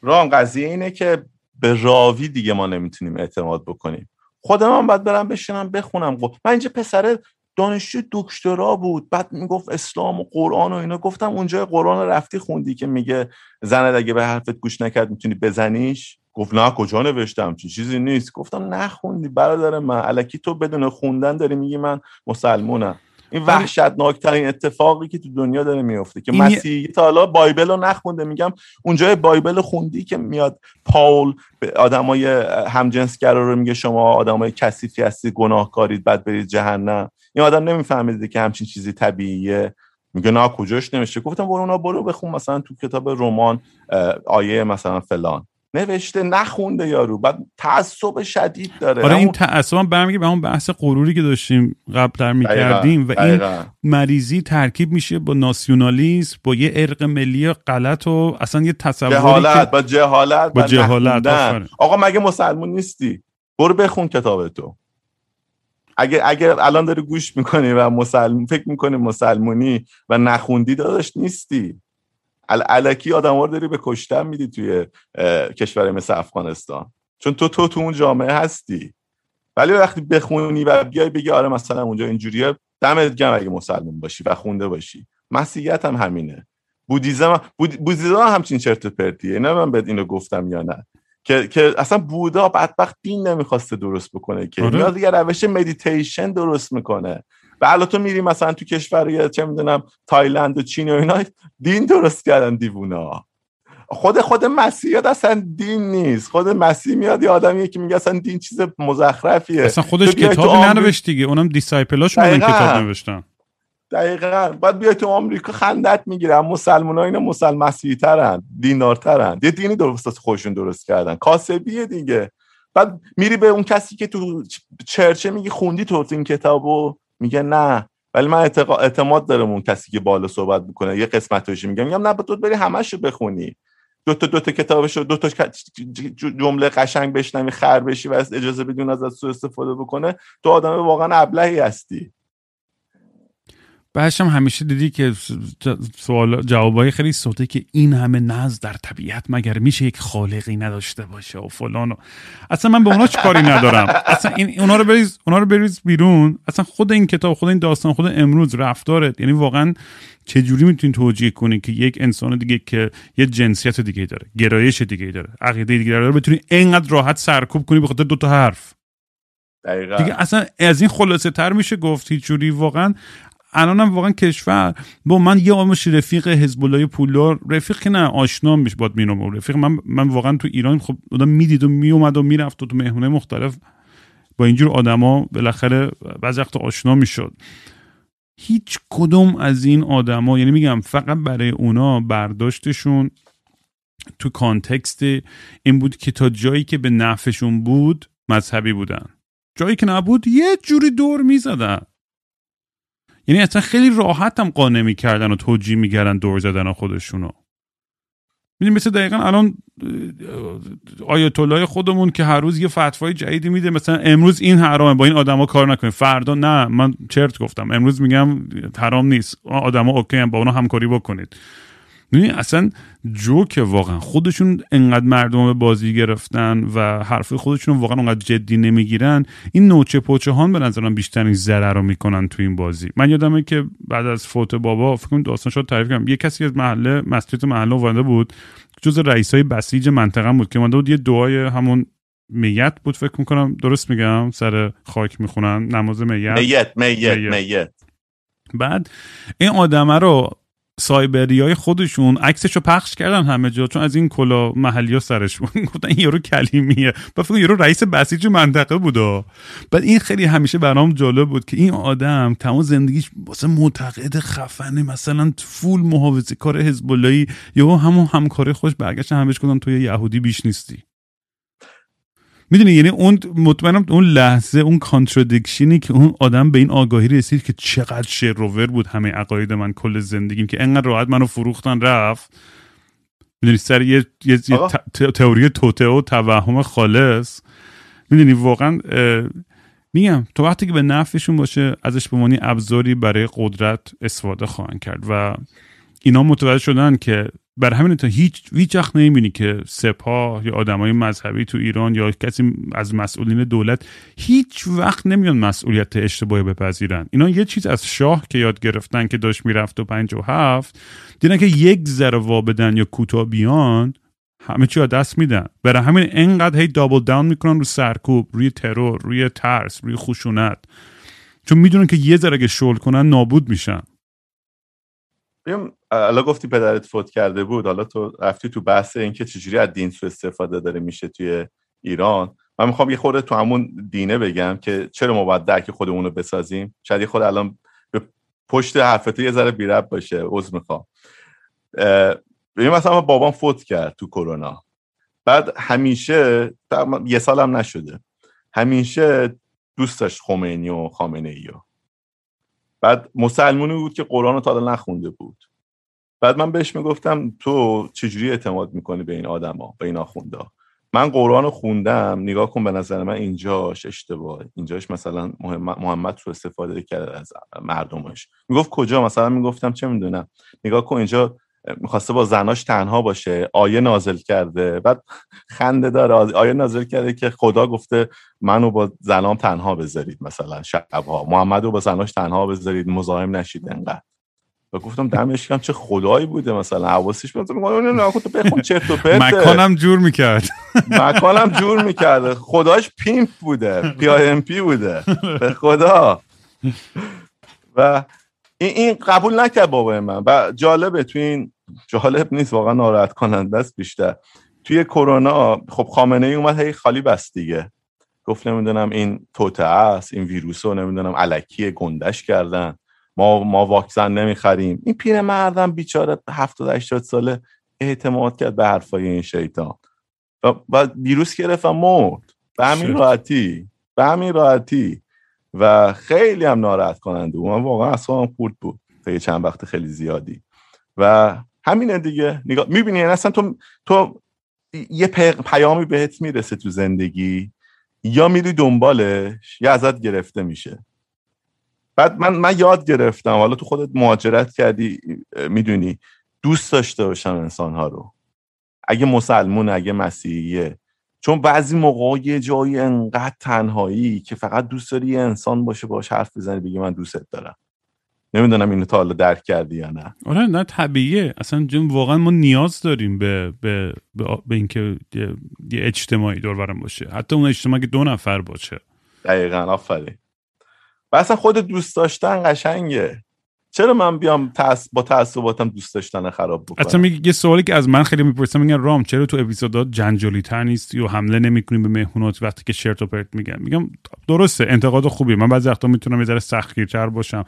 C: ران قضیه اینه که به راوی دیگه ما نمی‌تونیم اعتماد بکنیم. خودم هم باید برم بشینم بخونم. خب، من اینجا پسره دانشجو دکترا بود. بعد می‌گفت اسلام و قرآن و اینا. گفتم اونجا قرآن رفتی خوندی که میگه زنت اگه به حرفت گوش نکرد می‌تونی بزنیش. گفت نه کجا نوشتم؟ چی چیزی نیست. گفتم نخوندی برادر من الکی تو بدون خوندن داری میگی من مسلمونم. این وحشتناکترین اتفاقی که تو دنیا داره میفته که مسیحی تا حالا بایبل رو نخونده. میگم اونجای بایبل خوندی که میاد پاول به آدمای همجنسگرا رو میگه شما آدمای کثیفی هستید گناهکارید بعد برید جهنم. این آدم نمی‌فهمید که همچین چیزی طبیعیه. میگه نه کجاش نوشته؟ گفتم برو اونا برو بخون مثلا تو کتاب رمان آیه مثلا فلان. نوشته نخونده یارو. بعد تعصب شدید داره.
B: آره این تعصب هم برمیگه به همون بحث غروری که داشتیم قبل می‌کردیم و این. مریضی ترکیب میشه با ناسیونالیسم با یه ارق ملی غلط و اصلا یه تصوری
C: جهالت
B: که
C: با جهالت
B: با جهالت،.
C: آقا مگه مسلمون نیستی؟ برو بخون کتاب تو. اگه اگه الان داری گوش می‌کنی و مسلم فکر می‌کنی مسلمونی و نخوندی داداش نیستی. ال الکی آدم رو داری به کشتن میدی توی کشور مثل افغانستان. چون تو تو تو اون جامعه هستی. ولی وقتی بخونی و بیای بگی آره مثلا اونجا اینجوریه دمت گرم اگه مسلمون باشی و خونده باشی. مسیحیت هم همینه. بودیزم بود بودیزم هم همچین چرت و پرتیه. نه من بهت اینو گفتم یا نه. که که اصلا بودا بدبخت دین نمی‌خواسته درست بکنه که. میاد یه روش مدیتیشن درست می‌کنه. و الان تو میری مثلا تو کشور چه می‌دونم تایلند و چین و اینا دین درست کردن دیوونا. خود خود مسیحیت اصلا دین نیست. خود مسیح میاد یه آدمیه که میگه اصلا دین چیز مزخرفیه.
B: اصلا خودش
C: آمریکا-
B: ننوشت دیگه. اونم دیسایپلاش اون. کتاب نوشتن.
C: دقیقا. باید بیای تو آمریکا خندت می‌گیرن. مسلمان ها اینا مسلم مسیحی ترن دینارترن یه دینی درست خودشون درست کردن. کاسبیه دیگه. بعد میری به اون کسی که تو چرچه میگی خوندی تو این کتابو؟ میگه نه. ولی من اعتماد دارم اون کسی که بالا صحبت می‌کنه. یه قسمتش میگم میگم نه تو بری همشو بخونی. دو تا دو تا کتابشو دو تا جمله قشنگ بشنوی خر بشی و از اجازه بدون ازت سوء استفاده بکنه. تو آدم واقعا ابلهی هستی.
B: بعدش هم همیشه دیدی که سوال جوابای خیلی سوته که این همه ناز در طبیعت مگر میشه یک خالقی نداشته باشه و فلان و اصلا من به اونا کاری ندارم؟ اصلا این اونا رو بریز اونا رو بریز بیرون. اصلا خود این کتاب خود این داستان خود امروز رفتارت. یعنی واقعا چه جوری می‌تونی توجیه کنی که یک انسان دیگه که یه جنسیت دیگه داره گرایش دیگه داره عقیده دیگه داره بتونی اینقدر راحت سرکوب کنی به خاطر دو تا حرف.
C: دقیقا.
B: دیگه اصلا از این خلاصه تر میشه گفت هیچ جوری. واقعا الانم واقعا کشور با من یه آمش رفیق حزب الله پولدار رفیق که نه آشنا میش باد مینو رفیق. من من واقعا تو ایران خب آدم می‌دید و میومد و می‌رفت و تو مهمونه مختلف با اینجور آدما بالاخره بعضی وقت آشنا می‌شد. هیچ کدوم از این آدما یعنی میگم فقط برای اونا برداشتشون تو کانتکست این بود که تا جایی که به نفعشون بود مذهبی بودن. جایی که نبود یه جوری دور می‌زدن. یعنی اصلا خیلی راحت هم قانع می‌کردن و توجیه می‌کردن دور زدن خودشونو. می‌دونی مثل دقیقا الان آیت الله خودمون که هر روز یه فتوای جدیدی میده مثلا امروز این حرامه با این آدما کار نکنید فردا نه. من چرت گفتم. امروز میگم حرام نیست. آدما اوکی هم با اونا همکاری بکنید. می‌دونی اصلا جوک واقعا. خودشون انقدر مردم به بازی گرفتن و حرف خودشون واقعا انقدر جدی نمی‌گیرن. این نوچه پوچه هان به نظرم بیشترین ضرر رو می‌کنن تو این بازی. من یادمه که بعد از فوت بابا فکر کنم داستان شد تعریف کنم. یه کسی از محله مسجد محله اومده بود جز رئیس های بسیج منطقه بود که اومده بود یه دعای همون میت بود فکر می‌کنم. درست میگم؟ سر خاک می‌خونن. نماز میت
C: میت میت. میت.
B: بعد این آدمه رو سایبری های خودشون عکسش رو پخش کردن همه جا چون از این کلا محلی ها سرش بود گفتن این یارو کلیمیه. و فکر یارو رئیس بسیج منطقه بوده بعد این خیلی همیشه برام جالب بود که این آدم تمام زندگیش واسه معتقد خفنه مثلا فول محافظه کار حزب یا همون همکاره خوش برگشتن همش گفتن تو یهودی بیش نیستی. می‌دونی یعنی اون مطمئنم اون لحظه اون کانترادیکشنی که اون آدم به این آگاهی رسید که چقدر شروور بود همه عقاید من کل زندگیم که انقدر راحت منو فروختن رفت. می‌دونی سر یه, یه, تئوری توته و توهم خالص. می‌دونی واقعا میگم تو وقتی که به نفعشون باشه ازش به معنی ابزاری برای قدرت استفاده خواهند کرد و اینا متوجه شدن که بر همین تا هیچ هیچ وقت نمی‌بینی که سپاه یا آدمای مذهبی تو ایران یا کسی از مسئولین دولت هیچ وقت نمیان مسئولیت اشتباهی بپذیرن. اینا یه چیز از شاه که یاد گرفتن که داشت می‌رفت و پنج و هفت دیدن که یک ذره وابدن یا کوتاه بیان همه چی دست میدن. برای همین انقدر هی دابل داون می‌کنن رو سرکوب روی ترور روی ترس روی خشونت. چون می‌دونن که یه ذره که شل کنن نابود میشن.
C: الان گفتی پدرت فوت کرده بود حالا تو رفتی تو بحث اینکه چجوری از دین سو استفاده داره میشه توی ایران. من می‌خوام یه خورده تو همون دینه بگم که چرا ما باید درک خودمون رو بسازیم؟ شاید خود الان به پشت حرفتو یه ذره بیرب باشه عذر می‌خوام. ببین مثلا بابام فوت کرد تو کرونا. بعد همیشه یه سالم نشده. همیشه دوست داشت خمینی و خامنه ای بعد مسلمونی بود که قرآن رو تا نخونده بود. بعد من بهش می‌گفتم تو چجوری اعتماد می‌کنی به این آدما به این آخوندا؟ من قرآن رو خوندم نگاه کن به نظر من اینجاش اشتباه اینجاش مثلا محمد رو استفاده کرد از مردمش. می‌گفت کجا؟ مثلا می‌گفتم چه می‌دونم. نگاه کن اینجا می‌خواسته با زناش تنها باشه آیه نازل کرده. بعد خنده داره. آیه نازل کرده که خدا گفته منو با زنام تنها بذارید مثلا شبها. محمد رو با زناش تنها بذارید مزاحم نشید انقدر. و گفتم دمش گرم چه خدایی بوده مثلا. حواسش بود. نه تو بخون چرت و پرت
B: مکانم جور می‌کرد.
C: مکانم جور می‌کرد. خداش pimp بوده P.I.M.P بوده. به خدا. و این, این قبول نکرد بابای من. و جالبه تو این جالب نیست واقعا ناراحت کننده است بیشتر. توی کرونا خب خامنه ای اومد هی خالی بست دیگه. گفت نمی‌دونم این توته است این ویروس رو نمی‌دونم علکی گندش کردن. ما ما واکسن نمی‌خریم. این پیر مردم بیچاره 70 80 ساله اعتماد کرد به حرفای این شیطان. و, ویروس گرفت و مرد. به همین راحتی. به همین راحتی. و خیلی هم ناراحت کننده بود. من واقعا اصلا خورد بود خیلی چند وقت خیلی زیادی. و همینه دیگه. نگاه می‌بینی یعنی اصلا تو تو یه پیامی بهت می‌رسه تو زندگی. یا میری دنبالش یا ازت گرفته میشه. بعد من من یاد گرفتم. حالا تو خودت مهاجرت کردی می‌دونی. دوست داشته باشم انسان ها رو. اگه مسلمون اگه مسیحیه. چون بعضی موقع یه جایی انقدر تنهایی که فقط دوست داری یه انسان باشه باش حرف بزنی بگی من دوستت دارم. نمی‌دونم اینو تا حالا درک کردی یا نه.
B: آره نه طبیعیه. اصلا جون واقعا ما نیاز داریم به به به, به اینکه یه, اجتماعی دور برم باشه. حتی اون اجتماعی که دو نفر باشه.
C: دقیقا آفرین. و اصلا خود دوست داشتن قشنگه. چرا من بیام تاس با تعصباتم دوست داشتن خراب بکنم؟
B: حتی میگه یه سوالی که از من خیلی می‌پرسن میگن رام چرا تو اپیزودات جنجالی تر نیستی و حمله نمی‌کنی به مهمونات وقتی که شرط و پرت میگن؟ میگم درسته انتقاد خوبیه. من بعضی وقتا می‌تونم یه ذره سختگیرتر باشم.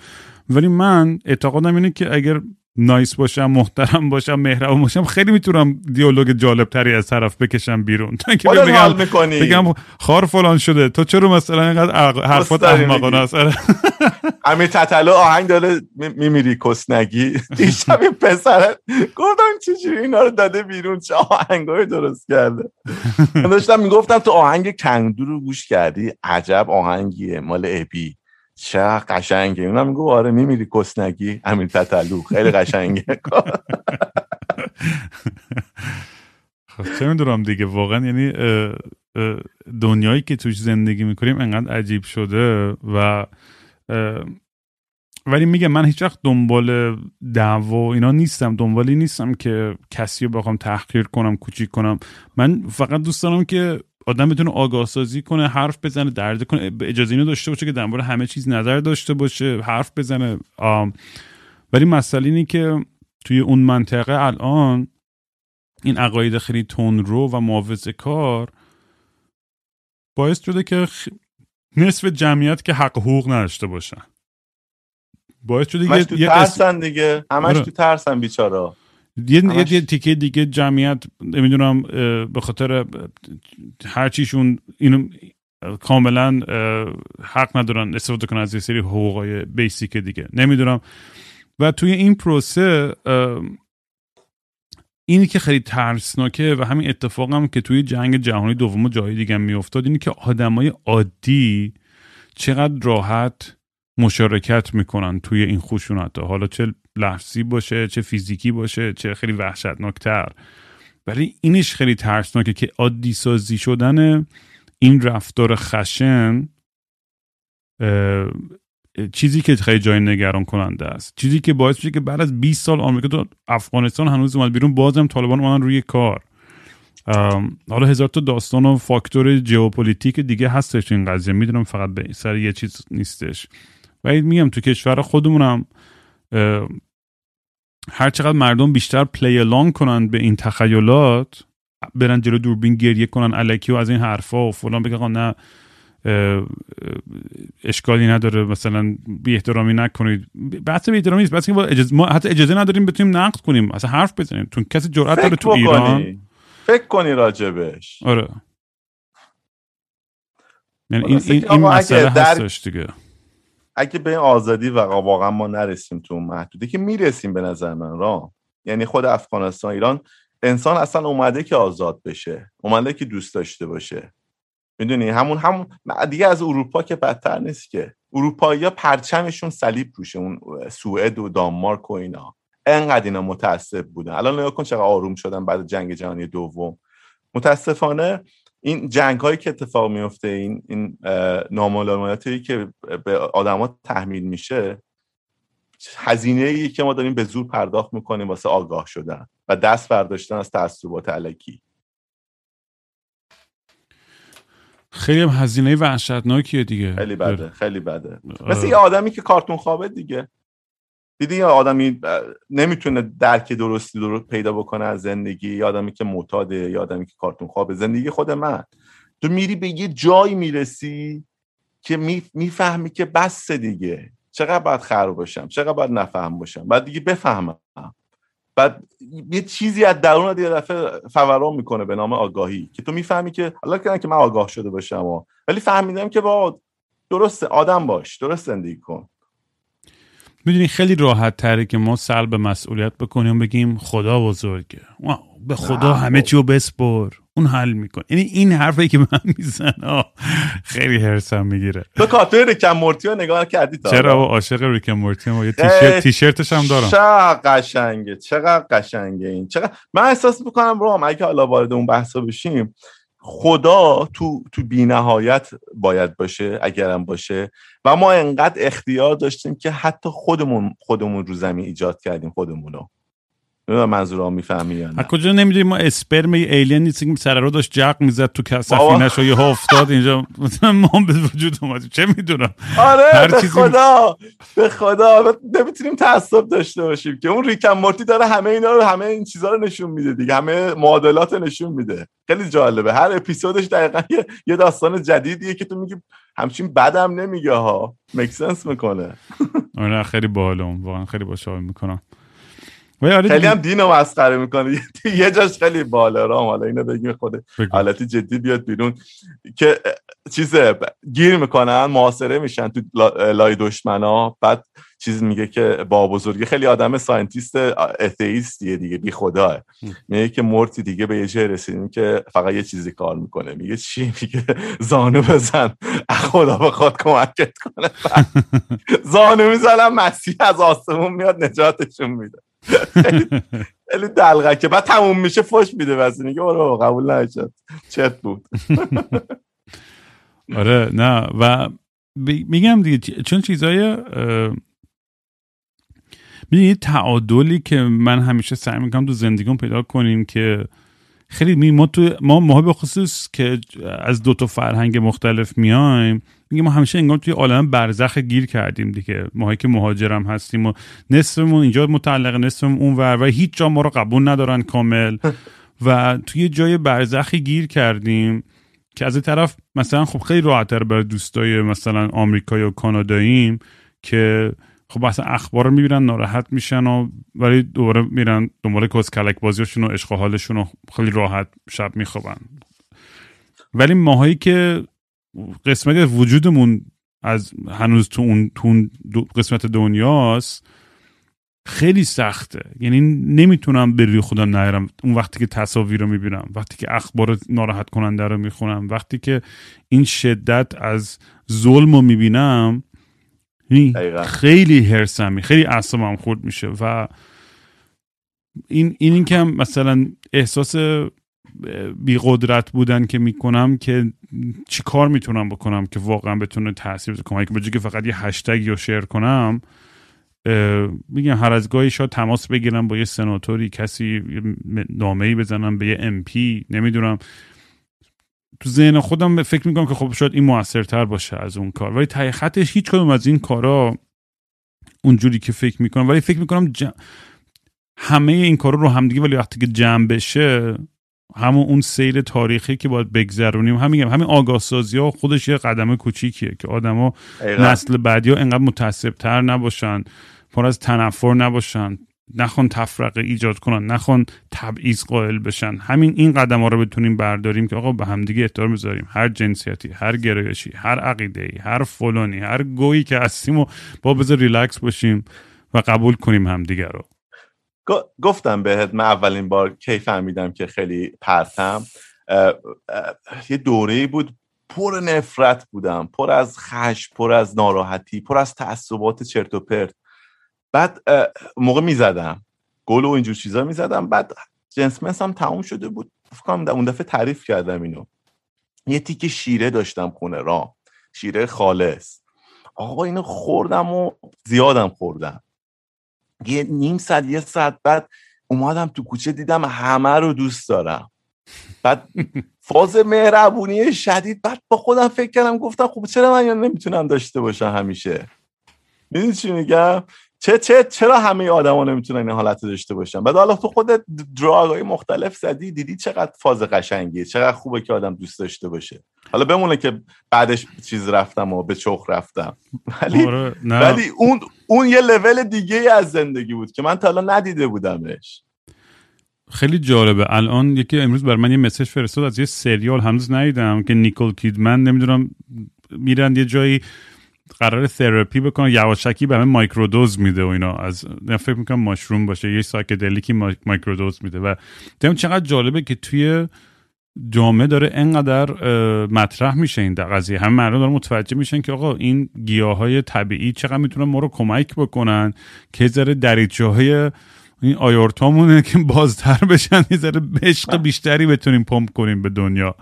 B: ولی من اعتقادم اینه که اگر نایس باشم محترم باشم مهربان باشم. خیلی می‌تونم دیالوگ جالب تری از طرف بکشم بیرون. تا
C: حال
B: بگم
C: می‌کنی.
B: بگم خار فلان شده. تو چرا مثلا اینقدر حرفات احمقانه. است؟ آره.
C: امیر تتلو آهنگ داره می- میمیری کسنگی. دیشب این پسر گفتم چجوری اینا رو داده بیرون؟ چه آهنگای درست کرده؟ من داشتم می‌گفتم تو آهنگ کندو رو گوش کردی؟ عجب آهنگیه مال ابی. چه قشنگه اونم میگو آره میمیری کسنگی. امیر تتلو. خیلی قشنگه.
B: خب چه می‌دونم دیگه. واقعا یعنی دنیایی که توش زندگی می‌کنیم انقدر عجیب شده و ولی میگه من هیچ وقت دنبال دعوا اینا نیستم. دنبالی نیستم که کسی رو بخوام تحقیر کنم کوچیک کنم. من فقط دوست دارم که آدم بتونه آگاه سازی کنه حرف بزنه درد کنه به اجازه اینو داشته باشه که در مورد همه چیز نظر داشته باشه حرف بزنه آم. ولی مسئله اینه که توی اون منطقه الان این عقاید خیلی تندرو و محافظه کار باعث شده که خ- نصف جمعیت که حق حقوق نداشته باشن باعث شده
C: همش تو ترسن دیگه همش
B: آره.
C: تو ترسن بیچارا
B: یه,
C: همش-
B: یه تیکه دیگه جمعیت نمی‌دونم به خاطر اه، هر چیشون اینو کاملا حق ندارن استفاده کنن از یه سری حقوقای بیسیک دیگه. نمی‌دونم. و توی این پروسه اینی که خیلی ترسناکه و همین اتفاق هم که توی جنگ جهانی دوم و جای دیگه هم میافتاد اینی که آدمای عادی چقدر راحت مشارکت می‌کنن توی این خشونت حالا چه لفظی باشه چه فیزیکی باشه چه خیلی وحشتناکتر. ولی اینش خیلی ترسناکه که عادی سازی شدن این رفتار خشن چیزی که خیلی جای نگران کننده است. چیزی که باعث میشه که بعد از 20 سال آمریکا تو افغانستان هنوز اومد بیرون بازم طالبان اومدن روی کار. حالا هزار تا داستان و فاکتور ژئوپلیتیک دیگه هستش این قضیه. می‌دونم فقط به سر یه چیز نیستش. ولی میگم تو کشور خودمونم هر چقدر مردم بیشتر پلی الان کنن به این تخیلات برن جلو دوربین گریه کنن الکی و از این حرفا و فلان بگه آقا نه اشکالی نداره مثلا بی احترامی نکنید. بحث بی احترامی نیست بحث ما, حتی اجازه نداریم بتونیم نقد کنیم اصلا حرف بزنیم. چون کسی جرأت داره تو ایران؟
C: فکر کنی راجبش.
B: آره. یعنی این, این, این مسئله
C: در-
B: هستش دیگه.
C: اگه به آزادی و واقعا ما نرسیم تو اون محدوده که می‌رسیم به نظر من را یعنی خود افغانستان ایران انسان اصلا اومده که آزاد بشه اومده که دوست داشته باشه. می‌دونی؟ همون همون دیگه از اروپا که بدتر نیست که. اروپایی ها پرچمشون صلیب روشه اون سوئد و دانمارک و اینا. انقدر اینا متعصب بودن. الان نگاه کن چقدر آروم شدن بعد جنگ جهانی دوم. متاسفانه این جنگ هایی که اتفاق میفته این این ناملایماتی که به آدما تحمیل میشه هزینه ای که ما داریم به زور پرداخت می‌کنیم واسه آگاه شدن و دست برداشتن از تعصبات علکی.
B: خیلی هم هزینه وحشتناکیه دیگه.
C: خیلی بده خیلی بده.
B: آره.
C: مثل یه آدمی که کارتون خوابه دیگه. دیدی یه آدمی نمی‌تونه درک درستی درست پیدا بکنه از زندگی. یه آدمی که معتاده یه آدمی که کارتون خوابه زندگی خود من. تو میری به یه جایی می‌رسی که می‌فهمی که بس دیگه. چقدر باید خراب باشم؟ چقدر باید نفهم باشم؟ بعد دیگه بفهمم. بعد یه چیزی از درون یه دفعه فوران می‌کنه به نام آگاهی. که تو می‌فهمی که حالا کردن که من آگاه شده باشم و ولی فهمیدم که با درست آدم باش. درست زندگی کن.
B: می‌دونی خیلی راحت تره که ما سلب مسئولیت بکنیم بگیم خدا بزرگه. به خدا همه چی رو بسپر. اون حل میکن یعنی این حرفی که من می‌زنم خیلی هرسم می‌گیره.
C: تو کارتون ریکم مورتی رو نگاه کردی تا؟
B: چرا با عاشق ریکم مورتی ما یه تیشرت تیشرتش هم دارم.
C: چقدر قشنگه چقدر قشنگه این. چقدر من احساس می‌کنم رام اگه حالا وارد اون بحثا بشیم خدا تو تو بینهایت باید باشه اگرم باشه. و ما انقدر اختیار داشتیم که حتی خودمون خودمون رو زمین ایجاد کردیم خودمونو. نمی‌دونم منظورم می‌فهمی یا نه.
B: کجا نمی‌دونی؟ ما اسپرم ایلین نیستیم که سر رو داشت جق می‌زد تو سفینش و یه افتاد اینجا. ما به وجود اومد چه می‌دونم؟
C: آره
B: هر
C: به
B: چیزی-
C: خدا. به خدا. نمی‌تونیم تعصب داشته باشیم که اون ریکم مورتی داره همه اینا رو همه این چیزا رو نشون میده دیگه. همه معادلات نشون میده. خیلی جالبه. هر اپیزودش دقیقا یه, داستان جدیدیه که تو میگی همچین بدم نمیگه ها مکسنس می‌کنه.
B: آره خیلی باحالم واقعا خیلی باش حال می‌کنم. آره
C: خیلی هم دینو مسخره می‌کنه. یه جاش خیلی بالا رام. حالا اینو بگیم خود. حالتی جدی بیاد بیرون. که چیز گیر می‌کنن محاصره میشن تو لا- لای دشمنا. بعد چیز میگه که با بزرگی. خیلی آدم ساینتیست اتئیستیه دیگه بی خداه. میگه که مرتی دیگه به یه جای رسیدیم که فقط یه چیزی کار می‌کنه. میگه چی؟ میگه زانو بزن. خدا بخواد کمکت کنه. زانو می‌زنم مسیح از آسمون میاد نجاتشون میده. خیلی- دلغکه. بعد تموم میشه فش میده واسه میگه برو قبول نشد. چت بود.
B: آره نه. و میگم دیگه چون چیزای می‌دونی تعادلی که من همیشه سعی می‌کنم تو زندگیم پیدا کنیم که خیلی می ما تو ما ما به خصوص که از دو تا فرهنگ مختلف میایم میگه ما همیشه انگار توی عالم برزخ گیر کردیم دیگه. ماهایی که مهاجرم هستیم و نصفمون اینجا متعلق نصفمون اون ور و هیچ جا ما رو قبول ندارن کامل. و توی جای برزخی گیر کردیم که از این طرف مثلا خب خیلی راحتتر برای دوستای مثلا آمریکایی و کاناداییم که خب مثلا اخبار رو می‌بینن ناراحت میشن و ولی دوباره میرن دنبال کسکلک بازیشون و عشق حالشون و خیلی راحت شب میخوابن. ولی ماهایی که قسمت وجودمون از هنوز تو اون, تو اون قسمت دنیاست خیلی سخته. یعنی نمی‌تونم به روی خودم نیارم. اون وقتی که تصاویر رو می‌بینم وقتی که اخبار ناراحت کننده رو می‌خونم وقتی که این شدت از ظلم رو می‌بینم
C: دقیقا.
B: خیلی هرسمی خیلی اعصابم خورد میشه و این این, این که هم مثلا احساس بی قدرت بودن که می‌کنم که چی کار می‌تونم بکنم که واقعا بتونه تاثیر بذاره کمک به که فقط یه هشتگ یا شیر کنم میگم هر از گاهی شاید تماس بگیرم با یه سناتوری کسی نامه ای بزنم به یه ام پی نمی‌دونم تو ذهن خودم فکر می‌کنم که خب شاید این موثرتر باشه از اون کار ولی ته خطش هیچ کدوم از این کارا اونجوری که فکر می‌کنم ولی فکر می‌کنم ج... همه این کارا رو همدیگه ولی وقتی که جمع بشه همون اون سیر تاریخی که باید بگذرونیم همین همین آگاه سازی ها خودش یه قدم کوچیکیه که آدما. نسل بعدی ها انقدر متعصب تر نباشن پر از تنفر نباشن نخوان تفرقه ایجاد کنن نخوان تبعیض قائل بشن. همین این قدم ها رو بتونیم برداریم که آقا به همدیگه احترام بذاریم. هر جنسیتی هر گرایشی هر عقیده ای هر فلانی هر گویی که هستیم و با بذار ریلکس باشیم و قبول کنیم همدیگه رو.
C: گفتم بهت من اولین بار کی فهمیدم که خیلی پرتم. یه دوره بود پر نفرت بودم. پر از خشم پر از ناراحتی پر از تعصبات چرت و پرت. بعد موقع می‌زدم. گل و اینجور چیزا می‌زدم. بعد جنس هم تموم شده بود. فکر کنم اون دفعه تعریف کردم اینو. یه تیکه شیره داشتم خونه را شیره خالص. آقا اینو خوردم و زیادم خوردم. یه نیم ساعت یه ساعت بعد اومدم تو کوچه دیدم همه رو دوست دارم. بعد فاز مهربونی شدید. بعد با خودم فکر کردم گفتم خب چرا من یا نمی‌تونم داشته باشم همیشه؟ می‌دونی چی میگم؟ چه چه چرا همه آدما نمی‌تونن این حالت رو داشته باشن؟ بعد حالا تو خودت دراگ های مختلف زدی دیدی چقدر فاز قشنگیه چقدر خوبه که آدم دوست داشته باشه. حالا بمونه که بعدش چیز رفتم و به چخ رفتم. ولی
B: آره،.
C: ولی اون اون یه لول دیگه از زندگی بود که من تا حالا ندیده بودمش.
B: خیلی جالبه. الان یکی امروز بر من یه مسج فرستاد از یه سریال هنوز ندیدم که نیکل کیدمن نمی‌دونم میرن یه جایی قرار تراپی بکنن یواشکی به همه مایکرودوز میده و اینا. از فکر می‌کنم ماشروم باشه یه سایکدلیکی ما- مایکرودوز میده. و دیدم چقدر جالبه که توی جامعه داره انقدر مطرح میشه این قضیه. همه مردم دارن متوجه میشن که آقا این گیاه های طبیعی چقدر می‌تونن ما رو کمک بکنن که ذره دریچه های این آیورتامونه که بازتر بشن یه ذره عشق بیشتری بتونیم پمپ کنیم به دنیا.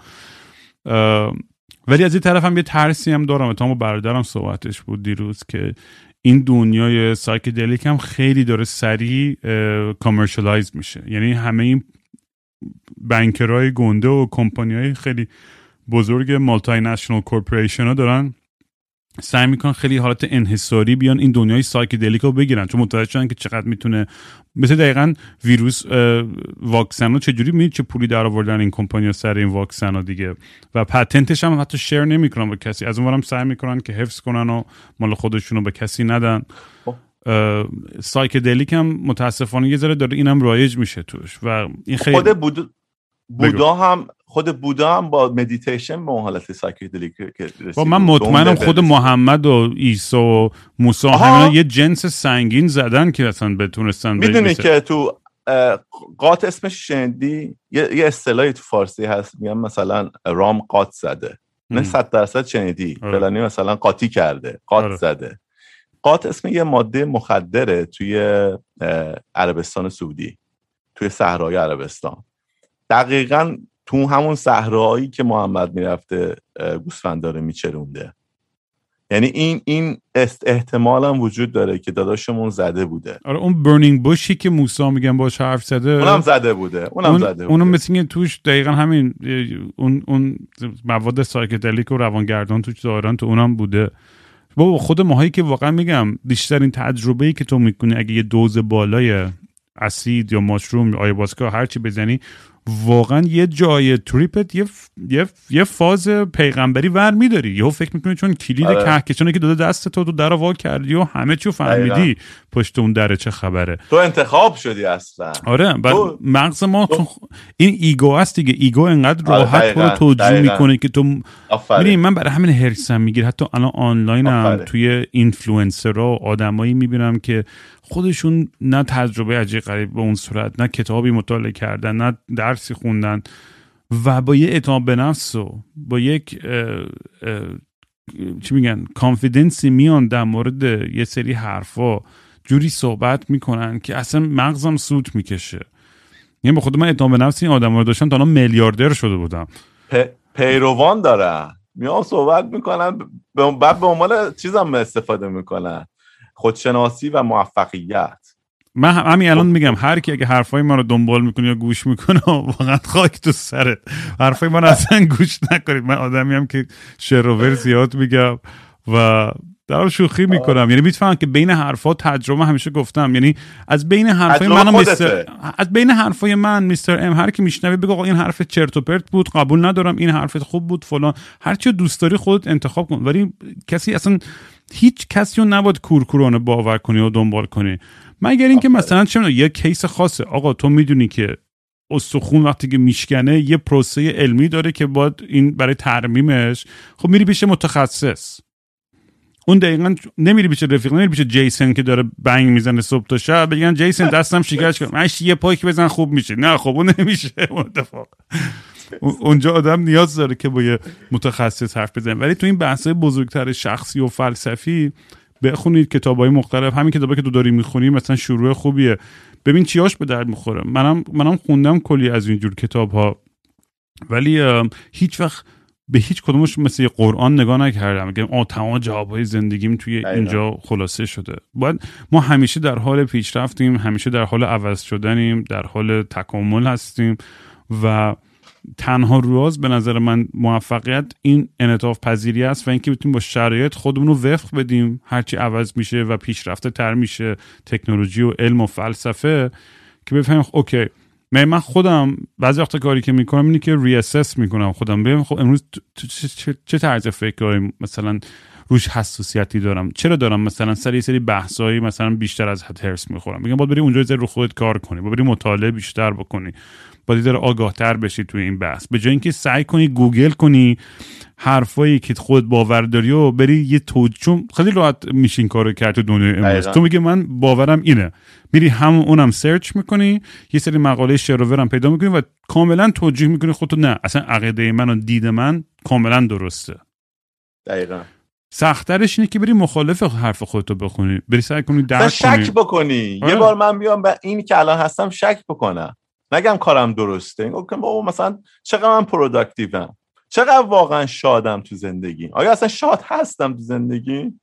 B: ولی از این طرف هم یه ترسی هم دارم. تا با برادرم صحبتش بود دیروز که این دنیای psychedelic هم خیلی داره سریع commercialize میشه. یعنی همه این banker های گنده و کمپانی های خیلی بزرگ multinational corporation ها دارن سعی می‌کنن خیلی حالت انحصاری بیان این دنیای psychedelic رو بگیرن چون متوجه شدن که چقدر می‌تونه مثل دقیقا ویروس واکسن ها چجوری می چه پولی در آوردن این کمپانی سر این واکسن ها دیگه. و patent ش هم حتی share نمی‌کنن با کسی. از اونورم سعی می‌کنن که حفظ کنن و مال خودشون رو به کسی ندن. خب. psychedelic هم متاسفانه یه ذره داره اینم رایج میشه توش. و این خیلی
C: خود بود بودا هم خود بودا هم با مدیتیشن به حالت psychedelic
B: با من مطمئنم خود محمد و عیسی و موسی همه یه جنس سنگین زدن که اصلا بتونستن
C: می‌دونی که تو قات اسمش شندی یه اصطلاحی تو فارسی هست میگن مثلا رام قات زده. نه صد درصد شنیدی. آره. فلانی مثلا قاطی کرده قات آره. زده. قات اسم یه ماده مخدره توی عربستان سعودی توی صحرای عربستان. دقیقا تو همون صحرایی که محمد می‌رفته گوسفند داره میچرونده. یعنی این این احتمال هم وجود داره که داداشمون زده بوده.
B: آره اون burning bush ی که موسا میگن باش حرف زده
C: اونم زده بوده اونم اون زده بوده.
B: اونم مثل توش دقیقا همین اون اون مواد psychedelic و روانگردان توش دارن تو اونم بوده. بابا خود ماهایی که واقعا میگم بیشترین تجربه ای که تو می‌کنی اگه یه دوز بالای اسید یا mushroom یا ayahuasca هرچی بزنی واقعا یه جای تریپت یه, یه, یه فاز پیغمبری ور میداری. یهو فکر می‌کنی چون کلید آره. کهکشانی که داده دست تو در وا کردی و همه چی فهمیدی پشت اون دره چه خبره.
C: تو انتخاب شدی اصلا.
B: آره بعد مغز ما تو... این ego است دیگه. ego انقدر آره راحت تو رو توجیه می‌کنه که تو می‌دونی من برای همین هرسم میگیر حتی الان آنلاین هم توی اینفلوئنسرها و آدمایی می‌بینم که خودشون نه تجربه عجیب غریب به اون صورت نه کتابی مطالعه کردن نه درسی خوندن و با یه اعتماد به نفس و با یک چی میگن کانفیدنسی میان در مورد یه سری حرفا جوری صحبت می‌کنن که اصلا مغزم سوت می‌کشه. یعنی با خود من اعتماد به نفس این آدم رو داشتم تا الان میلیاردر شده بودم.
C: پیروان دارن. میان صحبت می‌کنن بعد به عنوان چیزم استفاده می‌کنن. خودشناسی و موفقیت.
B: من همین الان میگم هر کی اگه حرفای ما رو دنبال می‌کنه یا گوش می‌کنه واقعا خاک تو سرت. حرفای ما رو اصلا گوش نکنید. من آدمی هم که شروور زیاد میگم و در شوخی می‌کنم. یعنی می‌تونم که بین حرفا تجربه همیشه گفتم. یعنی از بین حرفای من مستر از بین حرفای من میستر ام هر کی میشنوه بگو این حرف چرت و پرت بود قبول ندارم این حرفت خوب بود فلان. هر چی دوست داری خودت انتخاب کن. ولی کسی اصلا هیچ کسی رو نباید کورکورانه باور کنی و دنبال کنی. مگر اینکه مثلا چه یه کیس خاصه. آقا تو می‌دونی که استخون وقتی که میشکنه یه پروسه علمی داره که باید این برای ترمیمش. خب میری پیش متخصص. اون دقیقا نمیری پیش رفیق نمیری پیش جیسن که داره بنگ می‌زنه صبح تا شب. بگن جیسن دستم شکرش کنم من یه پاک بزن خوب میشه. نه خب اون نمیشه. اتفاق. اونجا آدم نیاز داره که با یه متخصص حرف بزنه. ولی تو این بحث بزرگتر شخصی و فلسفی بخونید کتاب های مختلف. همین کتابی که تو داری می‌خونی مثلا شروع خوبیه. ببین چیاش به درد می‌خوره. منم منم خوندم کلی از اینجور کتاب ها ولی هیچ وقت به هیچ کدومش مثل قرآن نگاه نکردم. میگم آ تمام جوابهای زندگیم توی اینجا خلاصه شده. باید ما همیشه در حال پیشرفتیم همیشه در حال عوض شدنیم در حال تکامل هستیم و تنها راز به نظر من موفقیت این انعطاف پذیری است و اینکه بتونیم با شرایط خودمون رو وفق بدیم. هرچی عوض میشه و پیشرفته تر میشه. تکنولوژی و علم و فلسفه که بفهمیم okay. من خودم بعضی وقتا کاری که می‌کنم اینه که reassess می‌کنم خودم. ببینم خب امروز چه طرز فکرهایی مثلا روش حساسیتی دارم؟ چرا دارم مثلا سر یه سری بحثایی مثلا بیشتر از حد حرص می‌خورم؟ میگم باید بری اونجا رو خودت کار کنی. باید بری مطالعه بیشتر بکنی. باید داره آگاه تر بشی توی این بحث. به جای اینکه سعی کنی گوگل کنی حرفایی که خود باور داری و بری یه تو چون خیلی راحت میشه این کارو کرد تو دنیای امروز. تو میگه من باورم اینه. میری همون اونم search می‌کنی یه سری مقاله شر و ورم پیدا می‌کنی و کاملا توجیه می‌کنی خودتو. نه اصلا عقیده من و دید من کاملا درسته.
C: دقیقا.
B: سخترش اینه که بری مخالف حرف خودتو بخونی. بری سعی کنی درک
C: شک بکنی. یه آره. بار من بیام به این که الان هستم شک بکنم. نگم کارم درسته. بابا مثلا چقدر من productive م چقدر واقعا شادم تو زندگی؟ آیا اصلا شاد هستم تو زندگی؟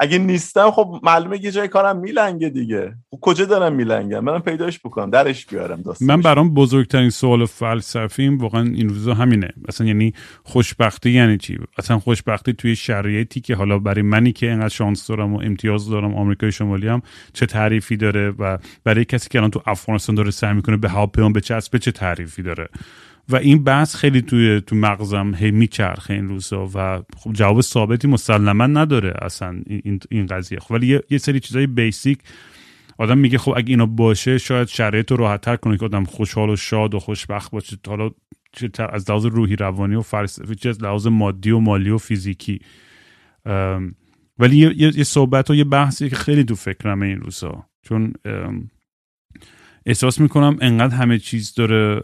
C: اگه نیستم خب معلومه یه جای کارم میلنگه دیگه. خب کجا دارم میلنگم؟ منم پیداش بکنم درش بیارم داستانش.
B: من برام بزرگترین سوال فلسفیم واقعا این روزا همینه. مثلا یعنی خوشبختی یعنی چی؟ اصلا خوشبختی توی شرایطی که حالا برای منی که اینقدر شانس دارم و امتیاز دارم آمریکای شمالی هم چه تعریفی داره و برای کسی که الان تو افغانستان داره سعی می‌کنه به هواپیما به چسب چه تعریفی داره؟ و این بحث خیلی توی تو مغزم هی میچرخه این روزا و خب جواب ثابتی مسلما نداره اصلا این, این قضیه. خب ولی یه, یه سری چیزای بیسیک آدم میگه خب اگه اینا باشه شاید شرایط رو راحت تر کنه که آدم خوشحال و شاد و خوشبخت باشه. حالا از لحاظ روحی روانی و فلسفی چه از لحاظ مادی و مالی و فیزیکی. ولی یه, یه صحبت و یه بحثی که خیلی تو فکرمه این روزا. چون احساس می‌کنم انقدر همه چیز داره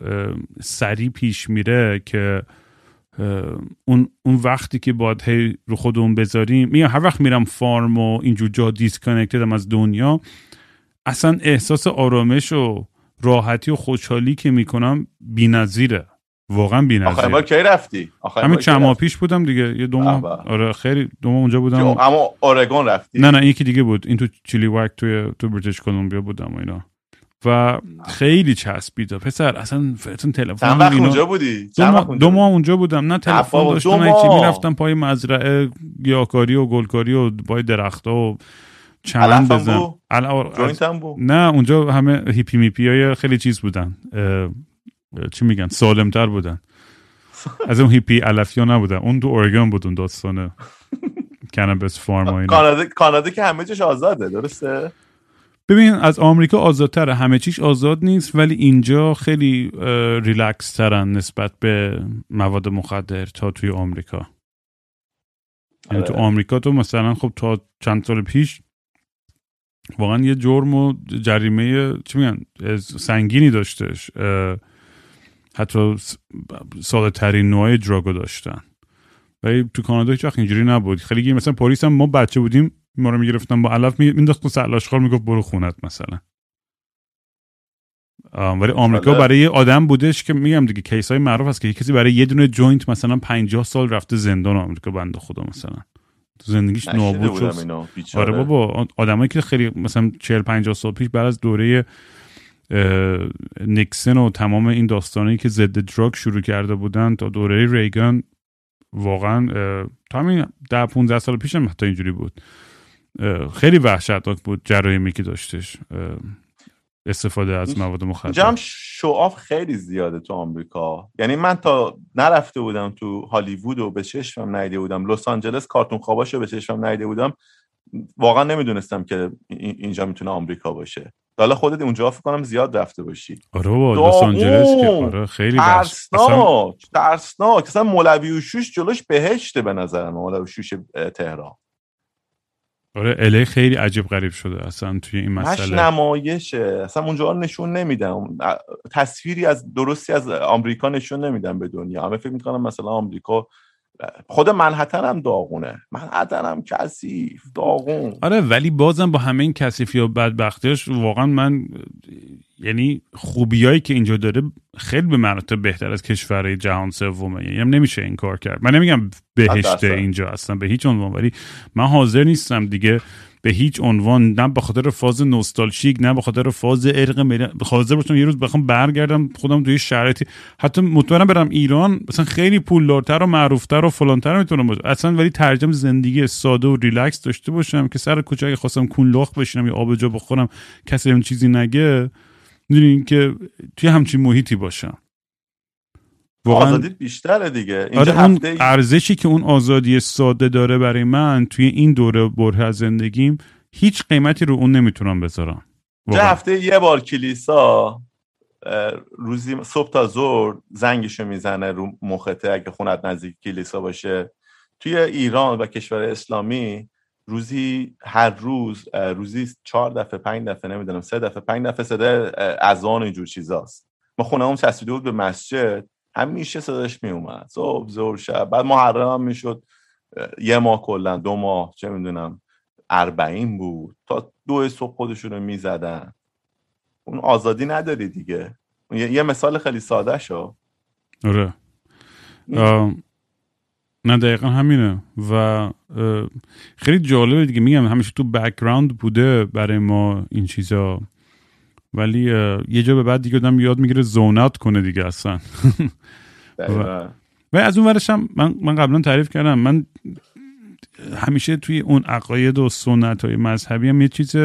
B: سریع پیش میره که اون, اون وقتی که باید هی رو خودمون بذاریم میگم هر وقت میرم فارم و اینجور جا دیسکانکتدم از دنیا اصلا احساس آرامش و راحتی و خوشحالی که می‌کنم بی‌نظیره واقعا بی‌نظیره.
C: آخر بار کی رفتی؟
B: همین چند ماه پیش بودم دیگه یه دو ماه. آره خیلی دو ماه اونجا بودم.
C: اما اورگون رفتی؟
B: نه نه یکی دیگه بود این تو چیلی وک توی تو بریتیش کلمبیا بودم و اینا. و خیلی چسبید. پسر اصلا فرتون تلفن
C: چند وقت اونجا بودی؟
B: دو, ما... دو ماه اونجا بودم. نه تلفن داشتم چی می‌رفتم پای مزرعه گیاهکاری و گلکاری و پای درختها و چمن بزن. نه اونجا همه هیپی میپی های خیلی چیز بودن. چی میگن؟ سالمتر بودن. از اون هیپی علفی ها نبودن. اون تو اورگن بود اون داستانه. cannabis farm
C: کانادا کانادا که همه چیش آزاده درسته؟
B: ببین از آمریکا آزادتره. همه چیش آزاد نیست ولی اینجا خیلی ریلکس ترن نسبت به مواد مخدر تا توی آمریکا. یعنی تو آره. آمریکا تو مثلا خب تا چند سال پیش واقعا یه جرم و جریمه چی میگن؟ سنگینی داشتش. حتی ساده ترین نوع drug و داشتن. ولی تو کانادا هیچ وقت اینجوری نبود. خیلی مثلا پلیس هم ما بچه بودیم ما رو می‌گرفتن با علف مینداخت تو سطل آشغال می‌گفت برو خونت مثلا. ولی آمریکا برای یه آدم بودش که میگم دیگه case های معروف هست که کسی برای یه دونه joint مثلا 50 سال رفته زندان آمریکا بنده خدا مثلا. تو زندگیش نابود شد آره بابا آدمایی که خیلی مثلا 40 50 سال پیش بعد از دوره نیکسن و تمام این داستانی که ضد دراگ شروع کرده بودن تا دوره ریگان واقعا تا همین 10 15 سال پیش هم حتی اینجوری بود. خیلی وحشتناک بود جرایمی که داشتش. استفاده از مواد مخدر.
C: جمع شعاف خیلی زیاده تو آمریکا. یعنی من تا نرفته بودم تو هالیوود و به چشمم ندیده بودم. لس آنجلس کارتون خواباشو به چشمم ندیده بودم. واقعا نمی‌دونستم که اینجا می‌تونه آمریکا باشه. حالا خودت اونجا فکر کنم زیاد رفته باشی.
B: آره با لس آنجلس که آره خیلی
C: ترسناک! ترسناک! اصلا مولوی و شوش جلوش بهشته به نظر من مولوی شوش تهران.
B: آره الی خیلی عجیب غریب شده اصلا توی این مسئله.
C: نمایشه. اصلا اونجا نشون نمیدن. تصویری از درستی از آمریکا نشون نمیدن به دنیا. همه فکر می‌کنم مثلا آمریکا خود منحتن هم داغونه. منحتن هم کثیف داغون.
B: آره ولی بازم با همه این کثیفی و بدبختیش واقعا من یعنی خوبیایی که اینجا داره خیلی به مراتب بهتر از کشورهای جهان سومه. یعنی نمیشه این کار کرد. من نمیگم بهشته اینجا اصلا به هیچ عنوان. ولی من حاضر نیستم دیگه به هیچ عنوان نه به خاطر فاز نوستالژیک نه به خاطر فاز ارق ملی حاضر باشم یه روز بخوام برگردم خودم توی شرایطی. حتی مطمئنم برم ایران مثلا خیلی پولدارتر و معروفتر و فلانتر می‌تونم باشم اصلا ولی ترجم زندگی ساده و ریلکس داشته باشم که سر کوچه اگه خواستم کونلاخ بشینم یا آبجو بخورم کسی اون چیزی نگه. می‌دونین که توی همچین محیطی باشم.
C: واقعا آزادی بیشتره دیگه.
B: آره اون ارزشی که اون آزادی ساده داره برای من توی این دوره بره از زندگیم هیچ قیمتی رو اون نمی‌تونم بذارم.
C: هفته یه بار کلیسا روزی صبح تا ظهر زنگشو می‌زنه رو مخته اگه خونت نزدیک کلیسا باشه. توی ایران و کشور اسلامی روزی هر روز روزی چهار دفعه پنج دفعه نمی‌دونم سه دفعه پنج دفعه صدای اذان و اینجور چیزاست. ما خونه هم چسبیده بود به مسجد همیشه صداش میومد صبح زور شب. بعد محرم هم می‌شد. یه ماه کلا دو ماه چه می‌دونم اربعین بود. تا دو صبح خودشون رو می‌زدن. اون آزادی نداری دیگه. یه مثال خیلی ساده شو
B: آره نه دقیقا همینه. و خیلی جالبه دیگه. میگم همیشه تو بکگراند بوده برای ما این چیزا. ولی یه جا به بعد دیگه آدم یاد می‌گیره زونات کنه دیگه اصلا. و, و از اون ورش هم من, من قبلا تعریف کردم. من همیشه توی اون عقاید و سنت های مذهبی هم یه چیز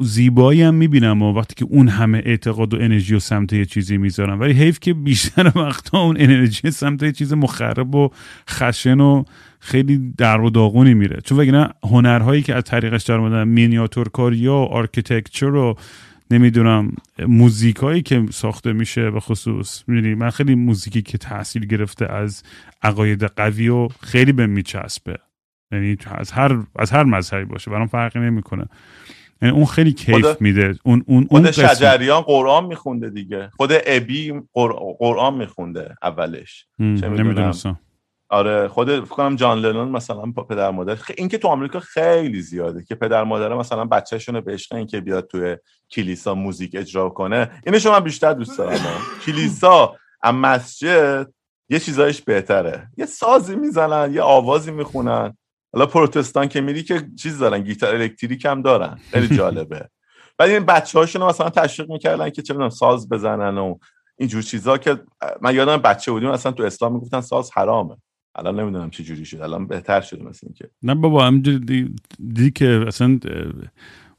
B: زیبایی هم می‌بینم و وقتی که اون همه اعتقاد و انرژی و سمت یه چیزی می‌ذارم. ولی حیف که بیشتر وقتا اون انرژی سمت یه چیز مخرب و خشن و خیلی در و داغونی میره. چون وگرنه هنرهایی که از طریقش در اومدن مینیاتور کاری و architecture و نمی‌دونم موزیکایی که ساخته میشه به خصوص. می‌دونی من خیلی موزیکی که تاثیر گرفته از عقاید قوی و خیلی به میچسبه. یعنی از هر از هر مذهبی باشه. برام فرقی نمی‌کنه. یعنی اون خیلی کیف میده. اون اون
C: خود شجریان قرآن میخونده دیگه. خود ابی قرآن میخونده اولش.
B: نمی‌دونم
C: آره خود فکر کنم جان لنون مثلا پدر مادر این که تو آمریکا خیلی زیاده که پدر مادر مثلا بچه‌شون به عشق این که بیاد توی کلیسا موزیک اجرا کنه. اینو شما بیشتر دوست دارم. کلیسا ام مسجد یه چیزایش بهتره. یه سازی می‌زنن یه آوازی می‌خونن. حالا پروتستان که میری که چیز دارن گیتار الکتریک هم دارن. خیلی جالبه. ولی این بچه هاشون مثلا تشویق می‌کردن که چه ساز بزنن و اینجور چیزا که من یادم بچه بودیم مثلا تو اسلام می‌گفتن ساز حرامه. الان نمی‌دونم چه جوری شد. الان بهتر شده مثل اینکه.
B: نه بابا همینجوری دی, دی که اصلا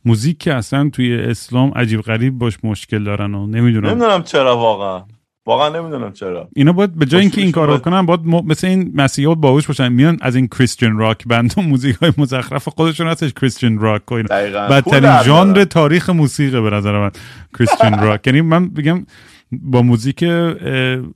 B: موزیک که اصلا توی اسلام عجیب غریب باش مشکل دارن و نمی‌دونم.
C: نمی‌دونم چرا واقعا. واقعا نمی‌دونم چرا.
B: اینا باید به جای اینکه این کارو کنن باید مثل این مسیحا باهوش باشن. میان از این کریستین راک بند و موزیک های مزخرف خودشون هستش کریستین راک و اینا. بدترین ژانر تاریخ موسیقی به نظر من کریستین راک یعنی من بگم با موزیک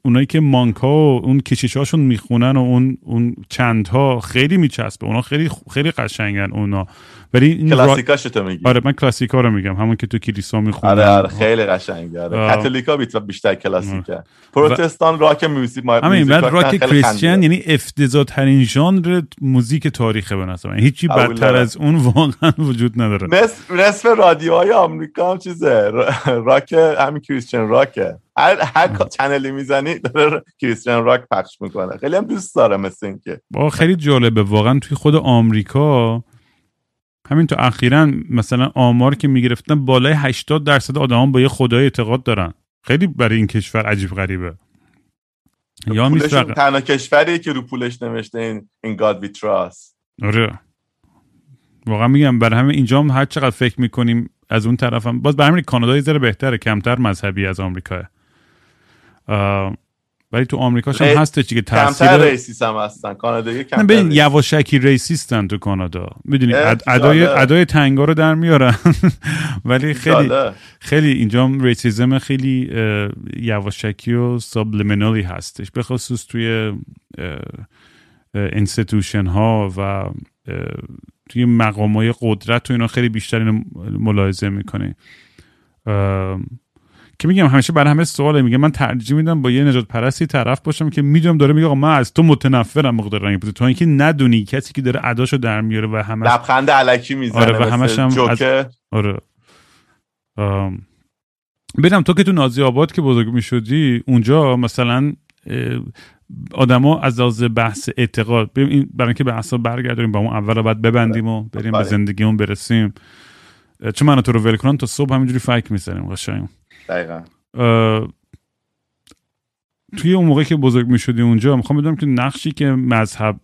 B: اونایی که مانکا و اون کشیشاشون می‌خونن و اون اون چندها خیلی میچسبه. اونا خیلی خیلی قشنگن اونا. ولی این
C: کلاسیکاش تو میگی.
B: آره من کلاسیکا رو میگم. همون که تو کلیسا می‌خونن
C: آره آره خیلی قشنگه. آره کاتولیکا بیشتر کلاسیکه. پروتستان راک موزیک
B: همین بعد راک کریستین یعنی افتضاح ترین ژانر موزیک تاریخه به نظر هیچی بدتر از اون واقعا وجود نداره.
C: نصف نصف رادیوهای آمریکا هم چیزه. راک همین کریستین راکه هر هر چنلی می‌زنی داره کریستیان راک پخش می‌کنه. خیلی هم دوست داره مثل اینکه.
B: خیلی جالبه. واقعا توی خود آمریکا همین تو اخیرا مثلا آمار که می‌گرفتن بالای 80 درصد آدمان با یه خدای اعتقاد دارن. خیلی برای این کشور عجیب غریبه.
C: یا میشه تنها کشوری که رو پولش نوشته این این گاد وی تراست
B: آره. واقعا میگم برای همه اینجا هم هر چقدر فکر می‌کنیم از اون طرفم باز برای همین کانادا یه ذره بهتره کمتر مذهبی از آمریکا ولی تو آمریکا هم هست چیه
C: تاثیر کمتر ریسیست هم هستن. کانادایی کمتر
B: ببین یواشکی racist ن تو کانادا. می‌دونی ادای ادای تنگا رو در میارن. ولی خیلی خیلی اینجا racism خیلی یواشکی و subliminal ی هستش. به خصوص توی institution ها و توی مقام های قدرت و اینا خیلی بیشتر اینو ملاحظه می‌کنه که میگم همیشه برای همه سواله. میگه من ترجیح میدم با یه نژاد پرستی طرف باشم که می‌دونم داره میگه من از تو متنفرم مقدار رنگ تو اینکه ندونی کسی که داره اداشو در میاره و همش
C: لبخند الکی می‌زنه
B: آره و همش هم از... آره. ببینم تو که تو نازی آباد که بزرگ می‌شدی اونجا مثلا آدما از لحاظ بحث اعتقاد بریم برای اینکه بحثا برگردیم با اون اول بعد ببندیم و بریم به بله. زندگیمون برسیم. چون من تو رو ول کنم تا صبح همینجوری فکر می‌زنیم قشنگ.
C: دقیقا.
B: توی اون موقع که بزرگ می شدی اونجا می‌خوام بدونم که نقشی که مذهب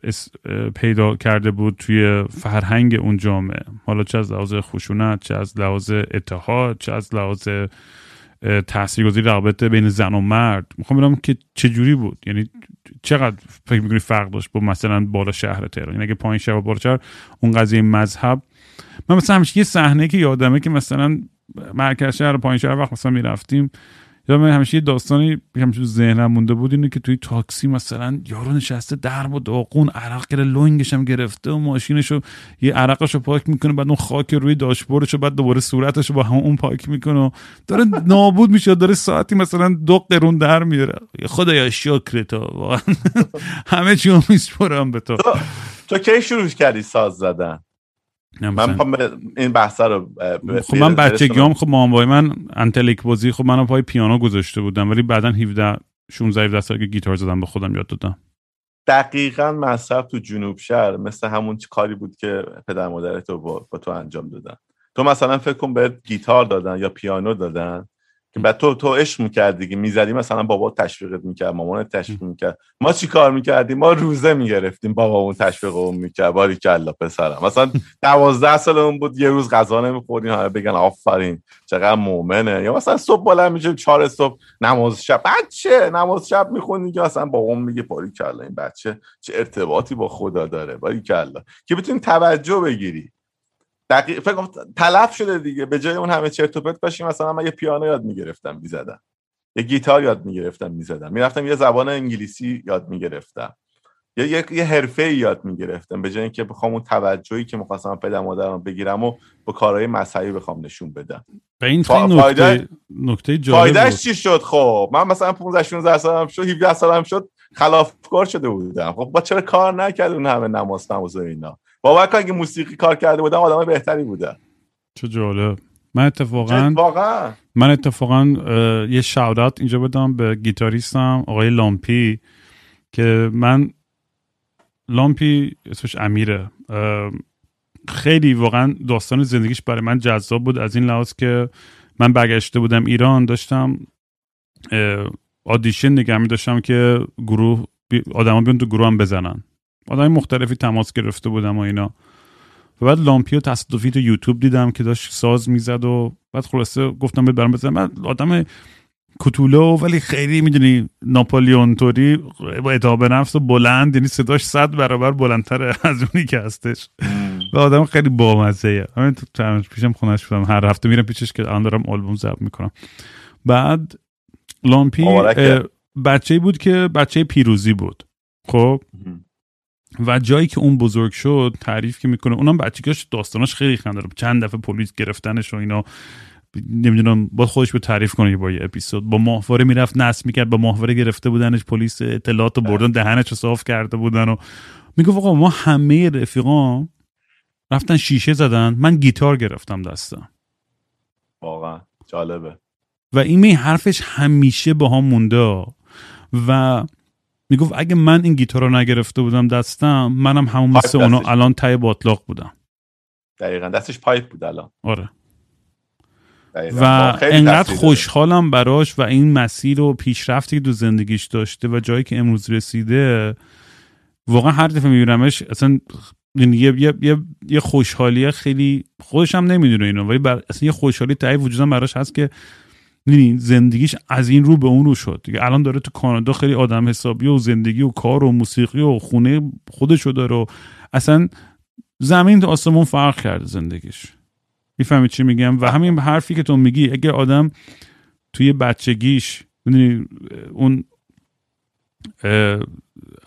B: پیدا کرده بود توی فرهنگ اون جامعه. حالا چه از لحاظ خشونت چه از لحاظ اتحاد چه از لحاظ تاثیرگذاری رابطه بین زن و مرد. می‌خوام بدونم که چه جوری بود؟ یعنی چقدر فکر می‌کنی فرق داشت با مثلا بالا شهر تهران؟ یعنی اگه پایین شهر و بالا شهر اون قضیه مذهب من مثلا همیشه یه صحنه که یادمه که مثلا مرکز شهر پایین شهر وقت مثلا می‌رفتیم. یا من همیشه یه داستانی همیشه ذهنم مونده بود اینه که توی تاکسی مثلا یارو نشسته در و داغون عرق گره لونگش هم گرفته و ماشینشو یه عرقشو پاک می‌کنه بعد اون خاک روی داشبوردشو بعد دوباره صورتشو با همون پاک می‌کنه و داره نابود میشه داره ساعتی مثلا دو قرون در میاره خدایا شکر تو همه چی میسپرم به تو
C: تو کی شروع کردی ساز زدن؟ من این بحث رو
B: خب من بچگیام خب مامبای من انتلیک بازی خب منو پای پیانو گذاشته بودم ولی بعدا 17 16 17 سال که گیتار زدم به خودم یاد دادم.
C: دقیقا مذهب تو جنوب شهر مثل همون کاری بود که پدر مادر تو با, با تو انجام دادن. تو مثلا فکر کن بهت گیتار دادن یا پیانو دادن. که بعد تو تو عشق می‌کردی دیگه می‌زدی مثلا بابا تشویقت می‌کرد مامان تشویق می‌کرد. ما چی کار می‌کردیم؟ ما روزه می‌گرفتیم بابامون تشویقمون می‌کرد. باری کلا پسرم. مثلا دوازده سالمون بود یه روز غذا نمیخوردیم همه بگن آفرین چقدر مؤمنه. یا مثلا صبح بالا میشه چهار صبح نماز شب. بچه نماز شب می‌خونی که مثلا بابام میگه باری کلا این بچه چه ارتباطی با خدا داره. باری کلا که بتونی توجه بگیری. دقیق فکر تلف شده دیگه. به جای اون همه چرت و پرت باشیم مثلا من یه پیانو یاد می‌گرفتم می‌زدم یه گیتار یاد می‌گرفتم می‌زدم می‌رفتم یه زبان انگلیسی یاد می‌گرفتم. یا یه یه حرفه یاد می‌گرفتم به جای اینکه بخوام اون توجهی که می‌خواستم پدر مادرم بگیرم و با کارهای مذهبی بخوام نشون بدم.
B: به این خیلی نکته نکته
C: فایدهش چی شد؟ خب من مثلا 15 16 سالم شد 17 سالم شد خلافکار شده بودم. خب با چرا کار نکرد اون همه نماز نماز اینا؟ باور کن اگه موسیقی کار کرده بودم آدم بهتری بودن.
B: چه جالب. من اتفاقا من اتفاقا یه شاودات اینجا بدم به گیتاریستم آقای لامپی که من لامپی اسمش امیره. خیلی واقعا داستان زندگیش برای من جذاب بود. از این لحاظ که من برگشته بودم ایران داشتم آدیشن نگه می داشتم که گروه آدما بیان تو گروه هم بزنن. آدم مختلفی تماس گرفته بودم و اینا. و بعد لامپی و تصادفی تو یوتیوب دیدم که داشت ساز می‌زد و بعد خلاصه گفتم به برم بزنم. بعد آدم کتولو ولی خیلی می‌دونی ناپولیون توری با اتحاب نفس و بلند یعنی صداش صد برابر بلندتر از اونی که هستش. و آدم خیلی بامزه همین تو پیشم خونش بودم. هر هفته میرم پیشش که الان دارم آلبوم ضبط می‌کنم. بعد لامپی بچه بود که بچه پیروزی بود. خب؟ و جایی که اون بزرگ شد تعریف که می‌کنه اونم بچگیش داستاناش خیلی خنده چند دفعه پلیس گرفتنش و اینا نمی‌دونم با خودش به تعریف کنه با یه اپیزود. با ماهواره می‌رفت نصب می‌کرد با ماهواره گرفته بودنش پلیس اطلاعات و بردن دهنش رو صاف کرده بودن و میگه آقا ما همه رفیقام رفتن شیشه زدن من گیتار گرفتم دستم.
C: واقعا. جالبه.
B: و این می حرفش همیشه با هم مونده. و می‌گفت اگه من این گیتار رو نگرفته بودم دستم منم همون مثل اونا الان تای باطلاق بودم.
C: دقیقا دستش پایپ بود الان.
B: آره. و انقدر خوشحالم براش و این مسیر و پیشرفتی که دو زندگیش داشته و جایی که امروز رسیده واقعا هر دفعه میبینمش اصلا یعنی یه, یه, یه, یه خوشحالی خیلی خودش هم نمی‌دونه اینو ولی بر اصلا یه خوشحالی تایی وجودم براش هست که زندگیش از این رو به اون رو شد. دیگه الان داره تو کانادا خیلی آدم حسابی و زندگی و کار و موسیقی و خونه خودشو داره و اصلا زمین تا آسمون فرق کرده زندگیش. می‌فهمی چی میگم؟ و همین حرفی که تو میگی اگر آدم توی بچگیش اون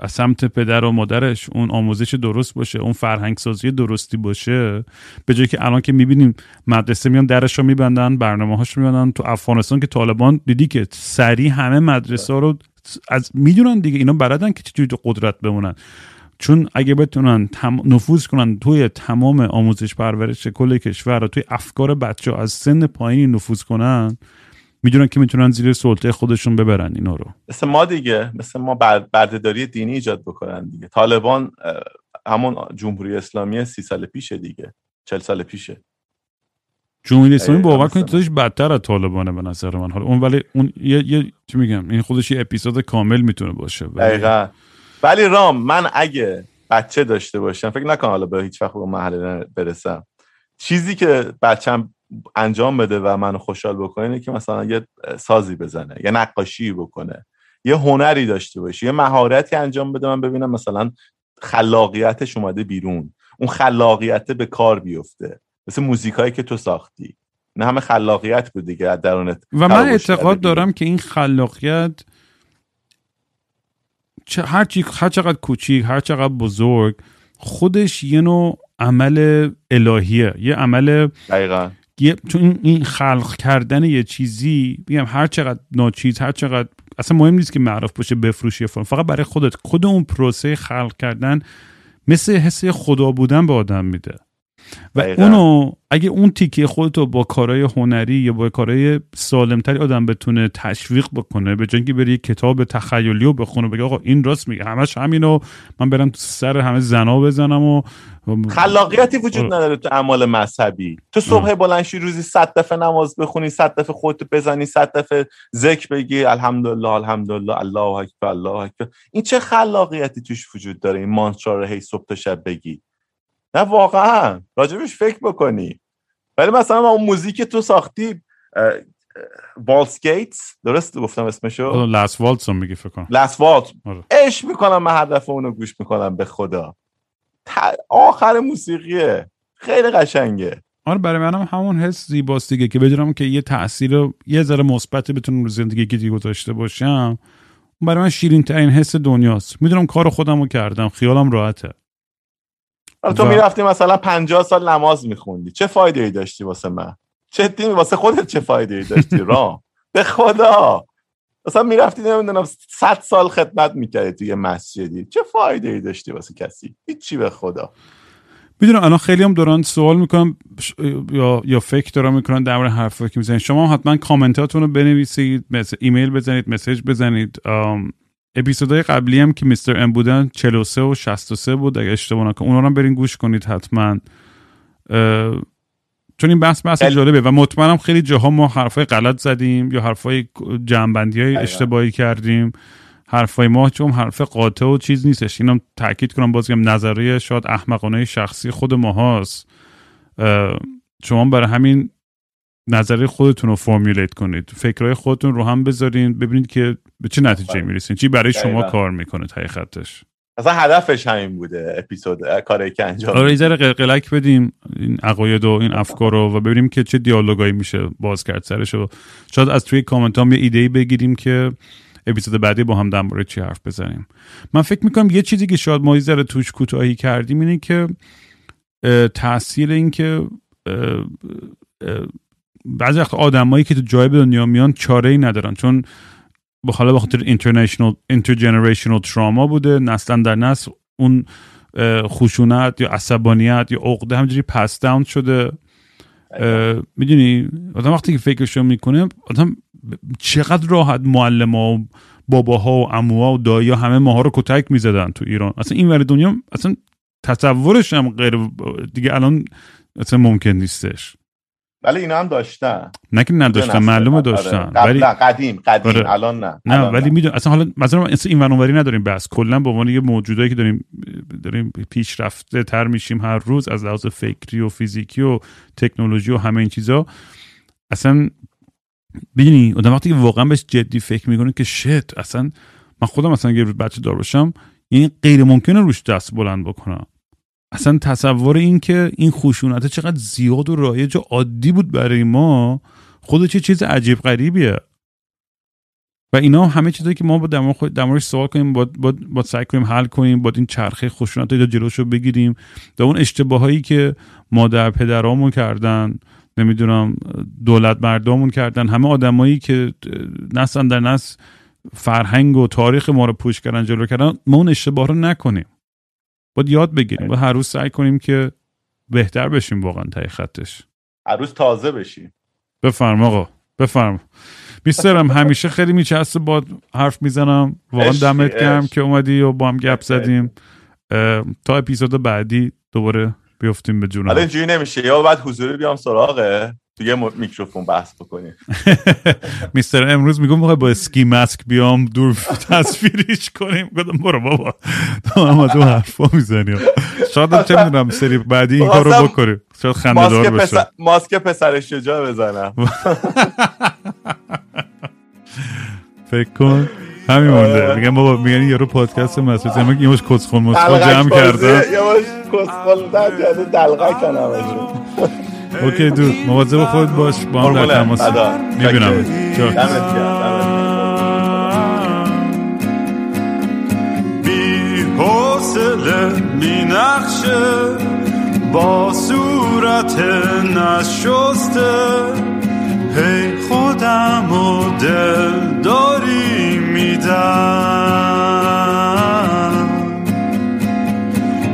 B: از سمت پدر و مادرش اون آموزش درست باشه اون فرهنگ سازی درستی باشه. به جایی که الان که می‌بینیم مدرسه میان درش رو میبندن برنامه هاش میبندن. تو افغانستان که طالبان دیدی که سریع همه مدرسه رو از می‌دونن دیگه اینا بردن که چجوری قدرت بمونن. چون اگه بتونن تم... نفوذ کنن توی تمام آموزش پرورش کل کشور و توی افکار بچه از سن پایینی نفوذ کنن می‌دونن که می‌تونن زیر سلطه خودشون ببرن اینا رو.
C: مثل ما دیگه مثل ما بردهداری دینی ایجاد بکنن دیگه. طالبان همون جمهوری اسلامی سی سال پیشه دیگه چل سال پیشه.
B: جمهوری اسلامی باور کنید توش بدتر از طالبانه به نظر من. حالا اون ولی اون یه, یه چی میگم این خودش یه اپیزود کامل می‌تونه باشه
C: ولی... دقیقا. ولی رام من اگه بچه داشته باشم فکر نکنم حالا به هیچ وقت به محل برسم چیزی که بچم انجام بده و منو خوشحال بکنه اینه که مثلا یه سازی بزنه یه نقاشی بکنه یه هنری داشته باشه یه مهارتی انجام بده. من ببینم مثلا خلاقیتش اومده بیرون اون خلاقیت به کار بیفته. مثل موزیکایی که تو ساختی. نه همه خلاقیت بود دیگه درونت
B: و من اعتقاد دارم که این خلاقیت هر, هر چقدر کوچیک هر چقدر بزرگ خودش یه نوع عمل الهیه یه عمل
C: دقیقا.
B: چون این خلق کردن یه چیزی میگم هر چقدر ناچیز هر چقدر اصلا مهم نیست که معروف باشه بفروشی فرم فقط برای خودت. خود اون پروسه خلق کردن مثل حس خدا بودن به آدم میده. و اونو اگه اون تیکه خودتو با کارهای هنری یا با کارهای سالمتری آدم بتونه تشویق بکنه به جنگی بری کتاب تخیلی و بخونه بگه آقا این راست میگه همش همینو من برم تو سر همه زنا بزنم و
C: خلاقیتی وجود. نداره تو اعمال مذهبی. تو صبح بلنشی روزی صد دفعه نماز بخونی صد دفعه خودتو بزنی صد دفعه ذکر بگی الحمدلله الحمدلله الله اکبر الله اکبر. این چه خلاقیتی توش وجود داره؟ این مانترا رو هی صبح تا شب بگی. نه واقعا. راجبش فکر بکنی. ولی مثلا اون موزیک تو ساختی والس گیتس درست گفتم اسمشو؟
B: لاس والتس رو میگی فکر کنم.
C: لاس والت اش می‌کنم من هر دفعه اونو گوش می‌کنم به خدا. آخر موسیقیه. خیلی قشنگه.
B: آره برای منم همون حس زیباست دیگه که بدونم که یه تاثیر یه ذره مثبتی بتونم رو زندگی که گذاشته باشم. برای من شیرین ترین حس دنیاست. می‌دونم کار خودم رو کردم. خیالم راحته.
C: تو می‌رفتی مثلا پنجاه سال نماز میخوندی. چه فایده ای داشتی واسه من؟ چه واسه خودت چه فایده ای داشتی را به خدا! مثلا می‌رفتی نمی‌دونم صد سال خدمت می‌کردی توی مسجدی. چه فایده ای داشتی واسه کسی؟ هیچی به خدا.
B: می‌دونم الان خیلی هم دارن سوال می‌کنم یا یا فکر دارن می‌کنن در مورد حرفایی که می‌زنید. شما حتما کامنتاتون رو بنویسید مثل ایمیل بزنید مسیج بزنید اپیزودهای قبلی هم که میستر ام بودن 43 و 63 بود اگه اشتباه نکنم. اونا رو برین گوش کنید حتما. چون این بحث بحث جالبه و مطمئنم خیلی جاها ما حرفای غلط زدیم یا حرفای جنبندی های اشتباهی کردیم. حرفای ما چون حرف قاطع و چیز نیستش. اینم تاکید کنم بازگم نظریه شاید احمقانه شخصی خود ما هاست شما برای همین نظریه خودتون رو فرمولیت کنید. فکرهای خودتون رو هم بذارین. ببینید که به چه نتیجه بله. می‌رسین. چی برای شما کار می‌کنه تای خطش؟
C: اصلا هدفش همین بوده اپیزود کاری که انجام
B: آره ذره قلقلک بدیم این عقاید و این افکار رو و ببینیم که چه دیالوگایی میشه باز کرد سرش و شاید از توی کامنت هم یه ایده بگیریم که اپیزود بعدی با هم در چی حرف بزنیم. من فکر می‌کنم یه چیزی که شاید ما ذره توش کوتاهی کردیم اینه که تاثیر این که بعضی وقت آدمایی که تو جای به دنیا میان چاره ای ندارن. چون به حالا بخاطر اینترنشنال اینترجنریشنال تراما بوده نسلا در نسل اون خشونت یا عصبانیت یا عقده همجوری پس داون شده. می‌دونی؟ آدم وقتی که فکرشو می‌کنه آدم چقدر راحت معلم ها و باباها و اموها و دایی همه ماها رو کتک می‌زدن تو ایران. اصلا این ور دنیا اصلا تصورش هم غیر دیگه الان اصلا ممکن نیستش.
C: ولی اینا هم داشتن.
B: نه که نداشتن معلومه آره. داشتن.
C: ولی قدیم قدیم. آره. الان نه.
B: نه ولی میدون اصلا حالا مثلا این ونوری نداریم بس. کلا به عنوان یه موجودایی که داریم داریم پیشرفته تر میشیم هر روز از لحاظ فکری و فیزیکی و تکنولوژی و همه این چیزا. اصلا ببینی آدم وقتی که واقعا بهش جدی فکر می‌کنه که شت اصلا من خودم مثلا یه روز بچه دار باشم یعنی غیر ممکنه روش دست بلند بکنم. اصلا تصور این که این خشونت چقدر زیاد و رایج و عادی بود برای ما خودش چه چیز عجیب غریبیه. و اینا همه چیزایی که ما با در مورد سوال کنیم با, با, با سعی کنیم حل کنیم با این چرخه خشونت رو جلوش رو بگیریم در اون اشتباهایی که مادر پدرامون کردن نمی‌دونم دولت مردمون کردن همه آدمایی که نسل در نسل فرهنگ و تاریخ ما رو پوش کردن جلو کردن ما اون اشتباه رو نکنیم. باید یاد بگیریم و هر روز سعی کنیم که بهتر بشیم واقعا تای خطش.
C: هر روز تازه بشیم.
B: بفرم آقا بفرم. میسترم همیشه خیلی میچسته با حرف می‌زنم. واقعا دمت گرم که اومدی و با هم گپ زدیم. تا اپیزود بعدی دوباره بیفتیم به جونم.
C: حالا اینجوری نمیشه. یا بعد حضوری بیام سراغه. دیگه میکروفون بحث بکنیم.
B: میستر امروز میگم می‌خوای با اسکی ماسک بیام دور تصویریش کنیم. گفتم برو بابا. تو هم تو حرفا می‌زنیم شاید چه می‌دونم سری بعدی این کارو بکنیم. شاید خنده دار بشه
C: ماسک پسر شجاع بزنم.
B: فکر کن. همین مونده. آره. میگم بابا میگن یارو پادکست مسعود. زمان یه مش کسخل مسخل جمع کرده
C: کسخل. در جاده دلغه کنم
B: اوکی دو. مواظب خود باش با هم در تماس. می‌بینم.
A: بی حوصله بی نقشه با صورت نشسته. هی خودم و دل داری میدم.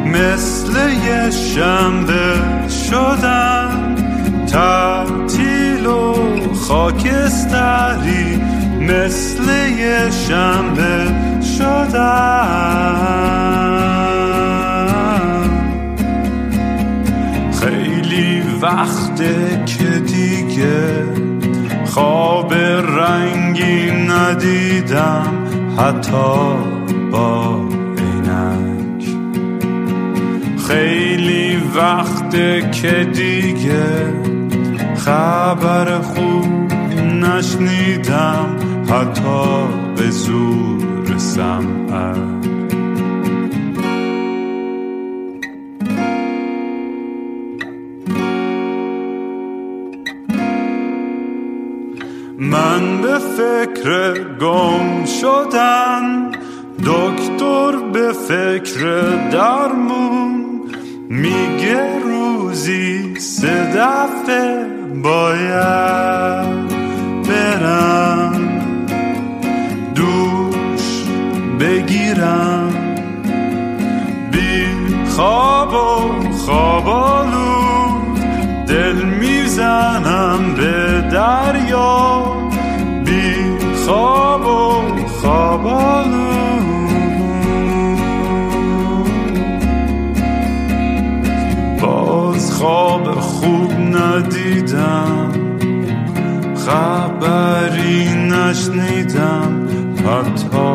A: مثل یه شنبه
B: خاکستری مثل یه شنبه شدم خیلی وقته که دیگه خواب رنگی ندیدم حتی با عینک. خیلی وقته که دیگه خبر خوب نشنیدم حتی به زور سمعک من به فکر گم شدن دکتر به فکر درمون میگه روزی سه دفعه باید برم دوش بگیرم. بی خواب و خوابالو دل می‌زنم به دریا. بی خواب و خوابالو خواب خوب ندیدم. خبری نشنیدم. حتی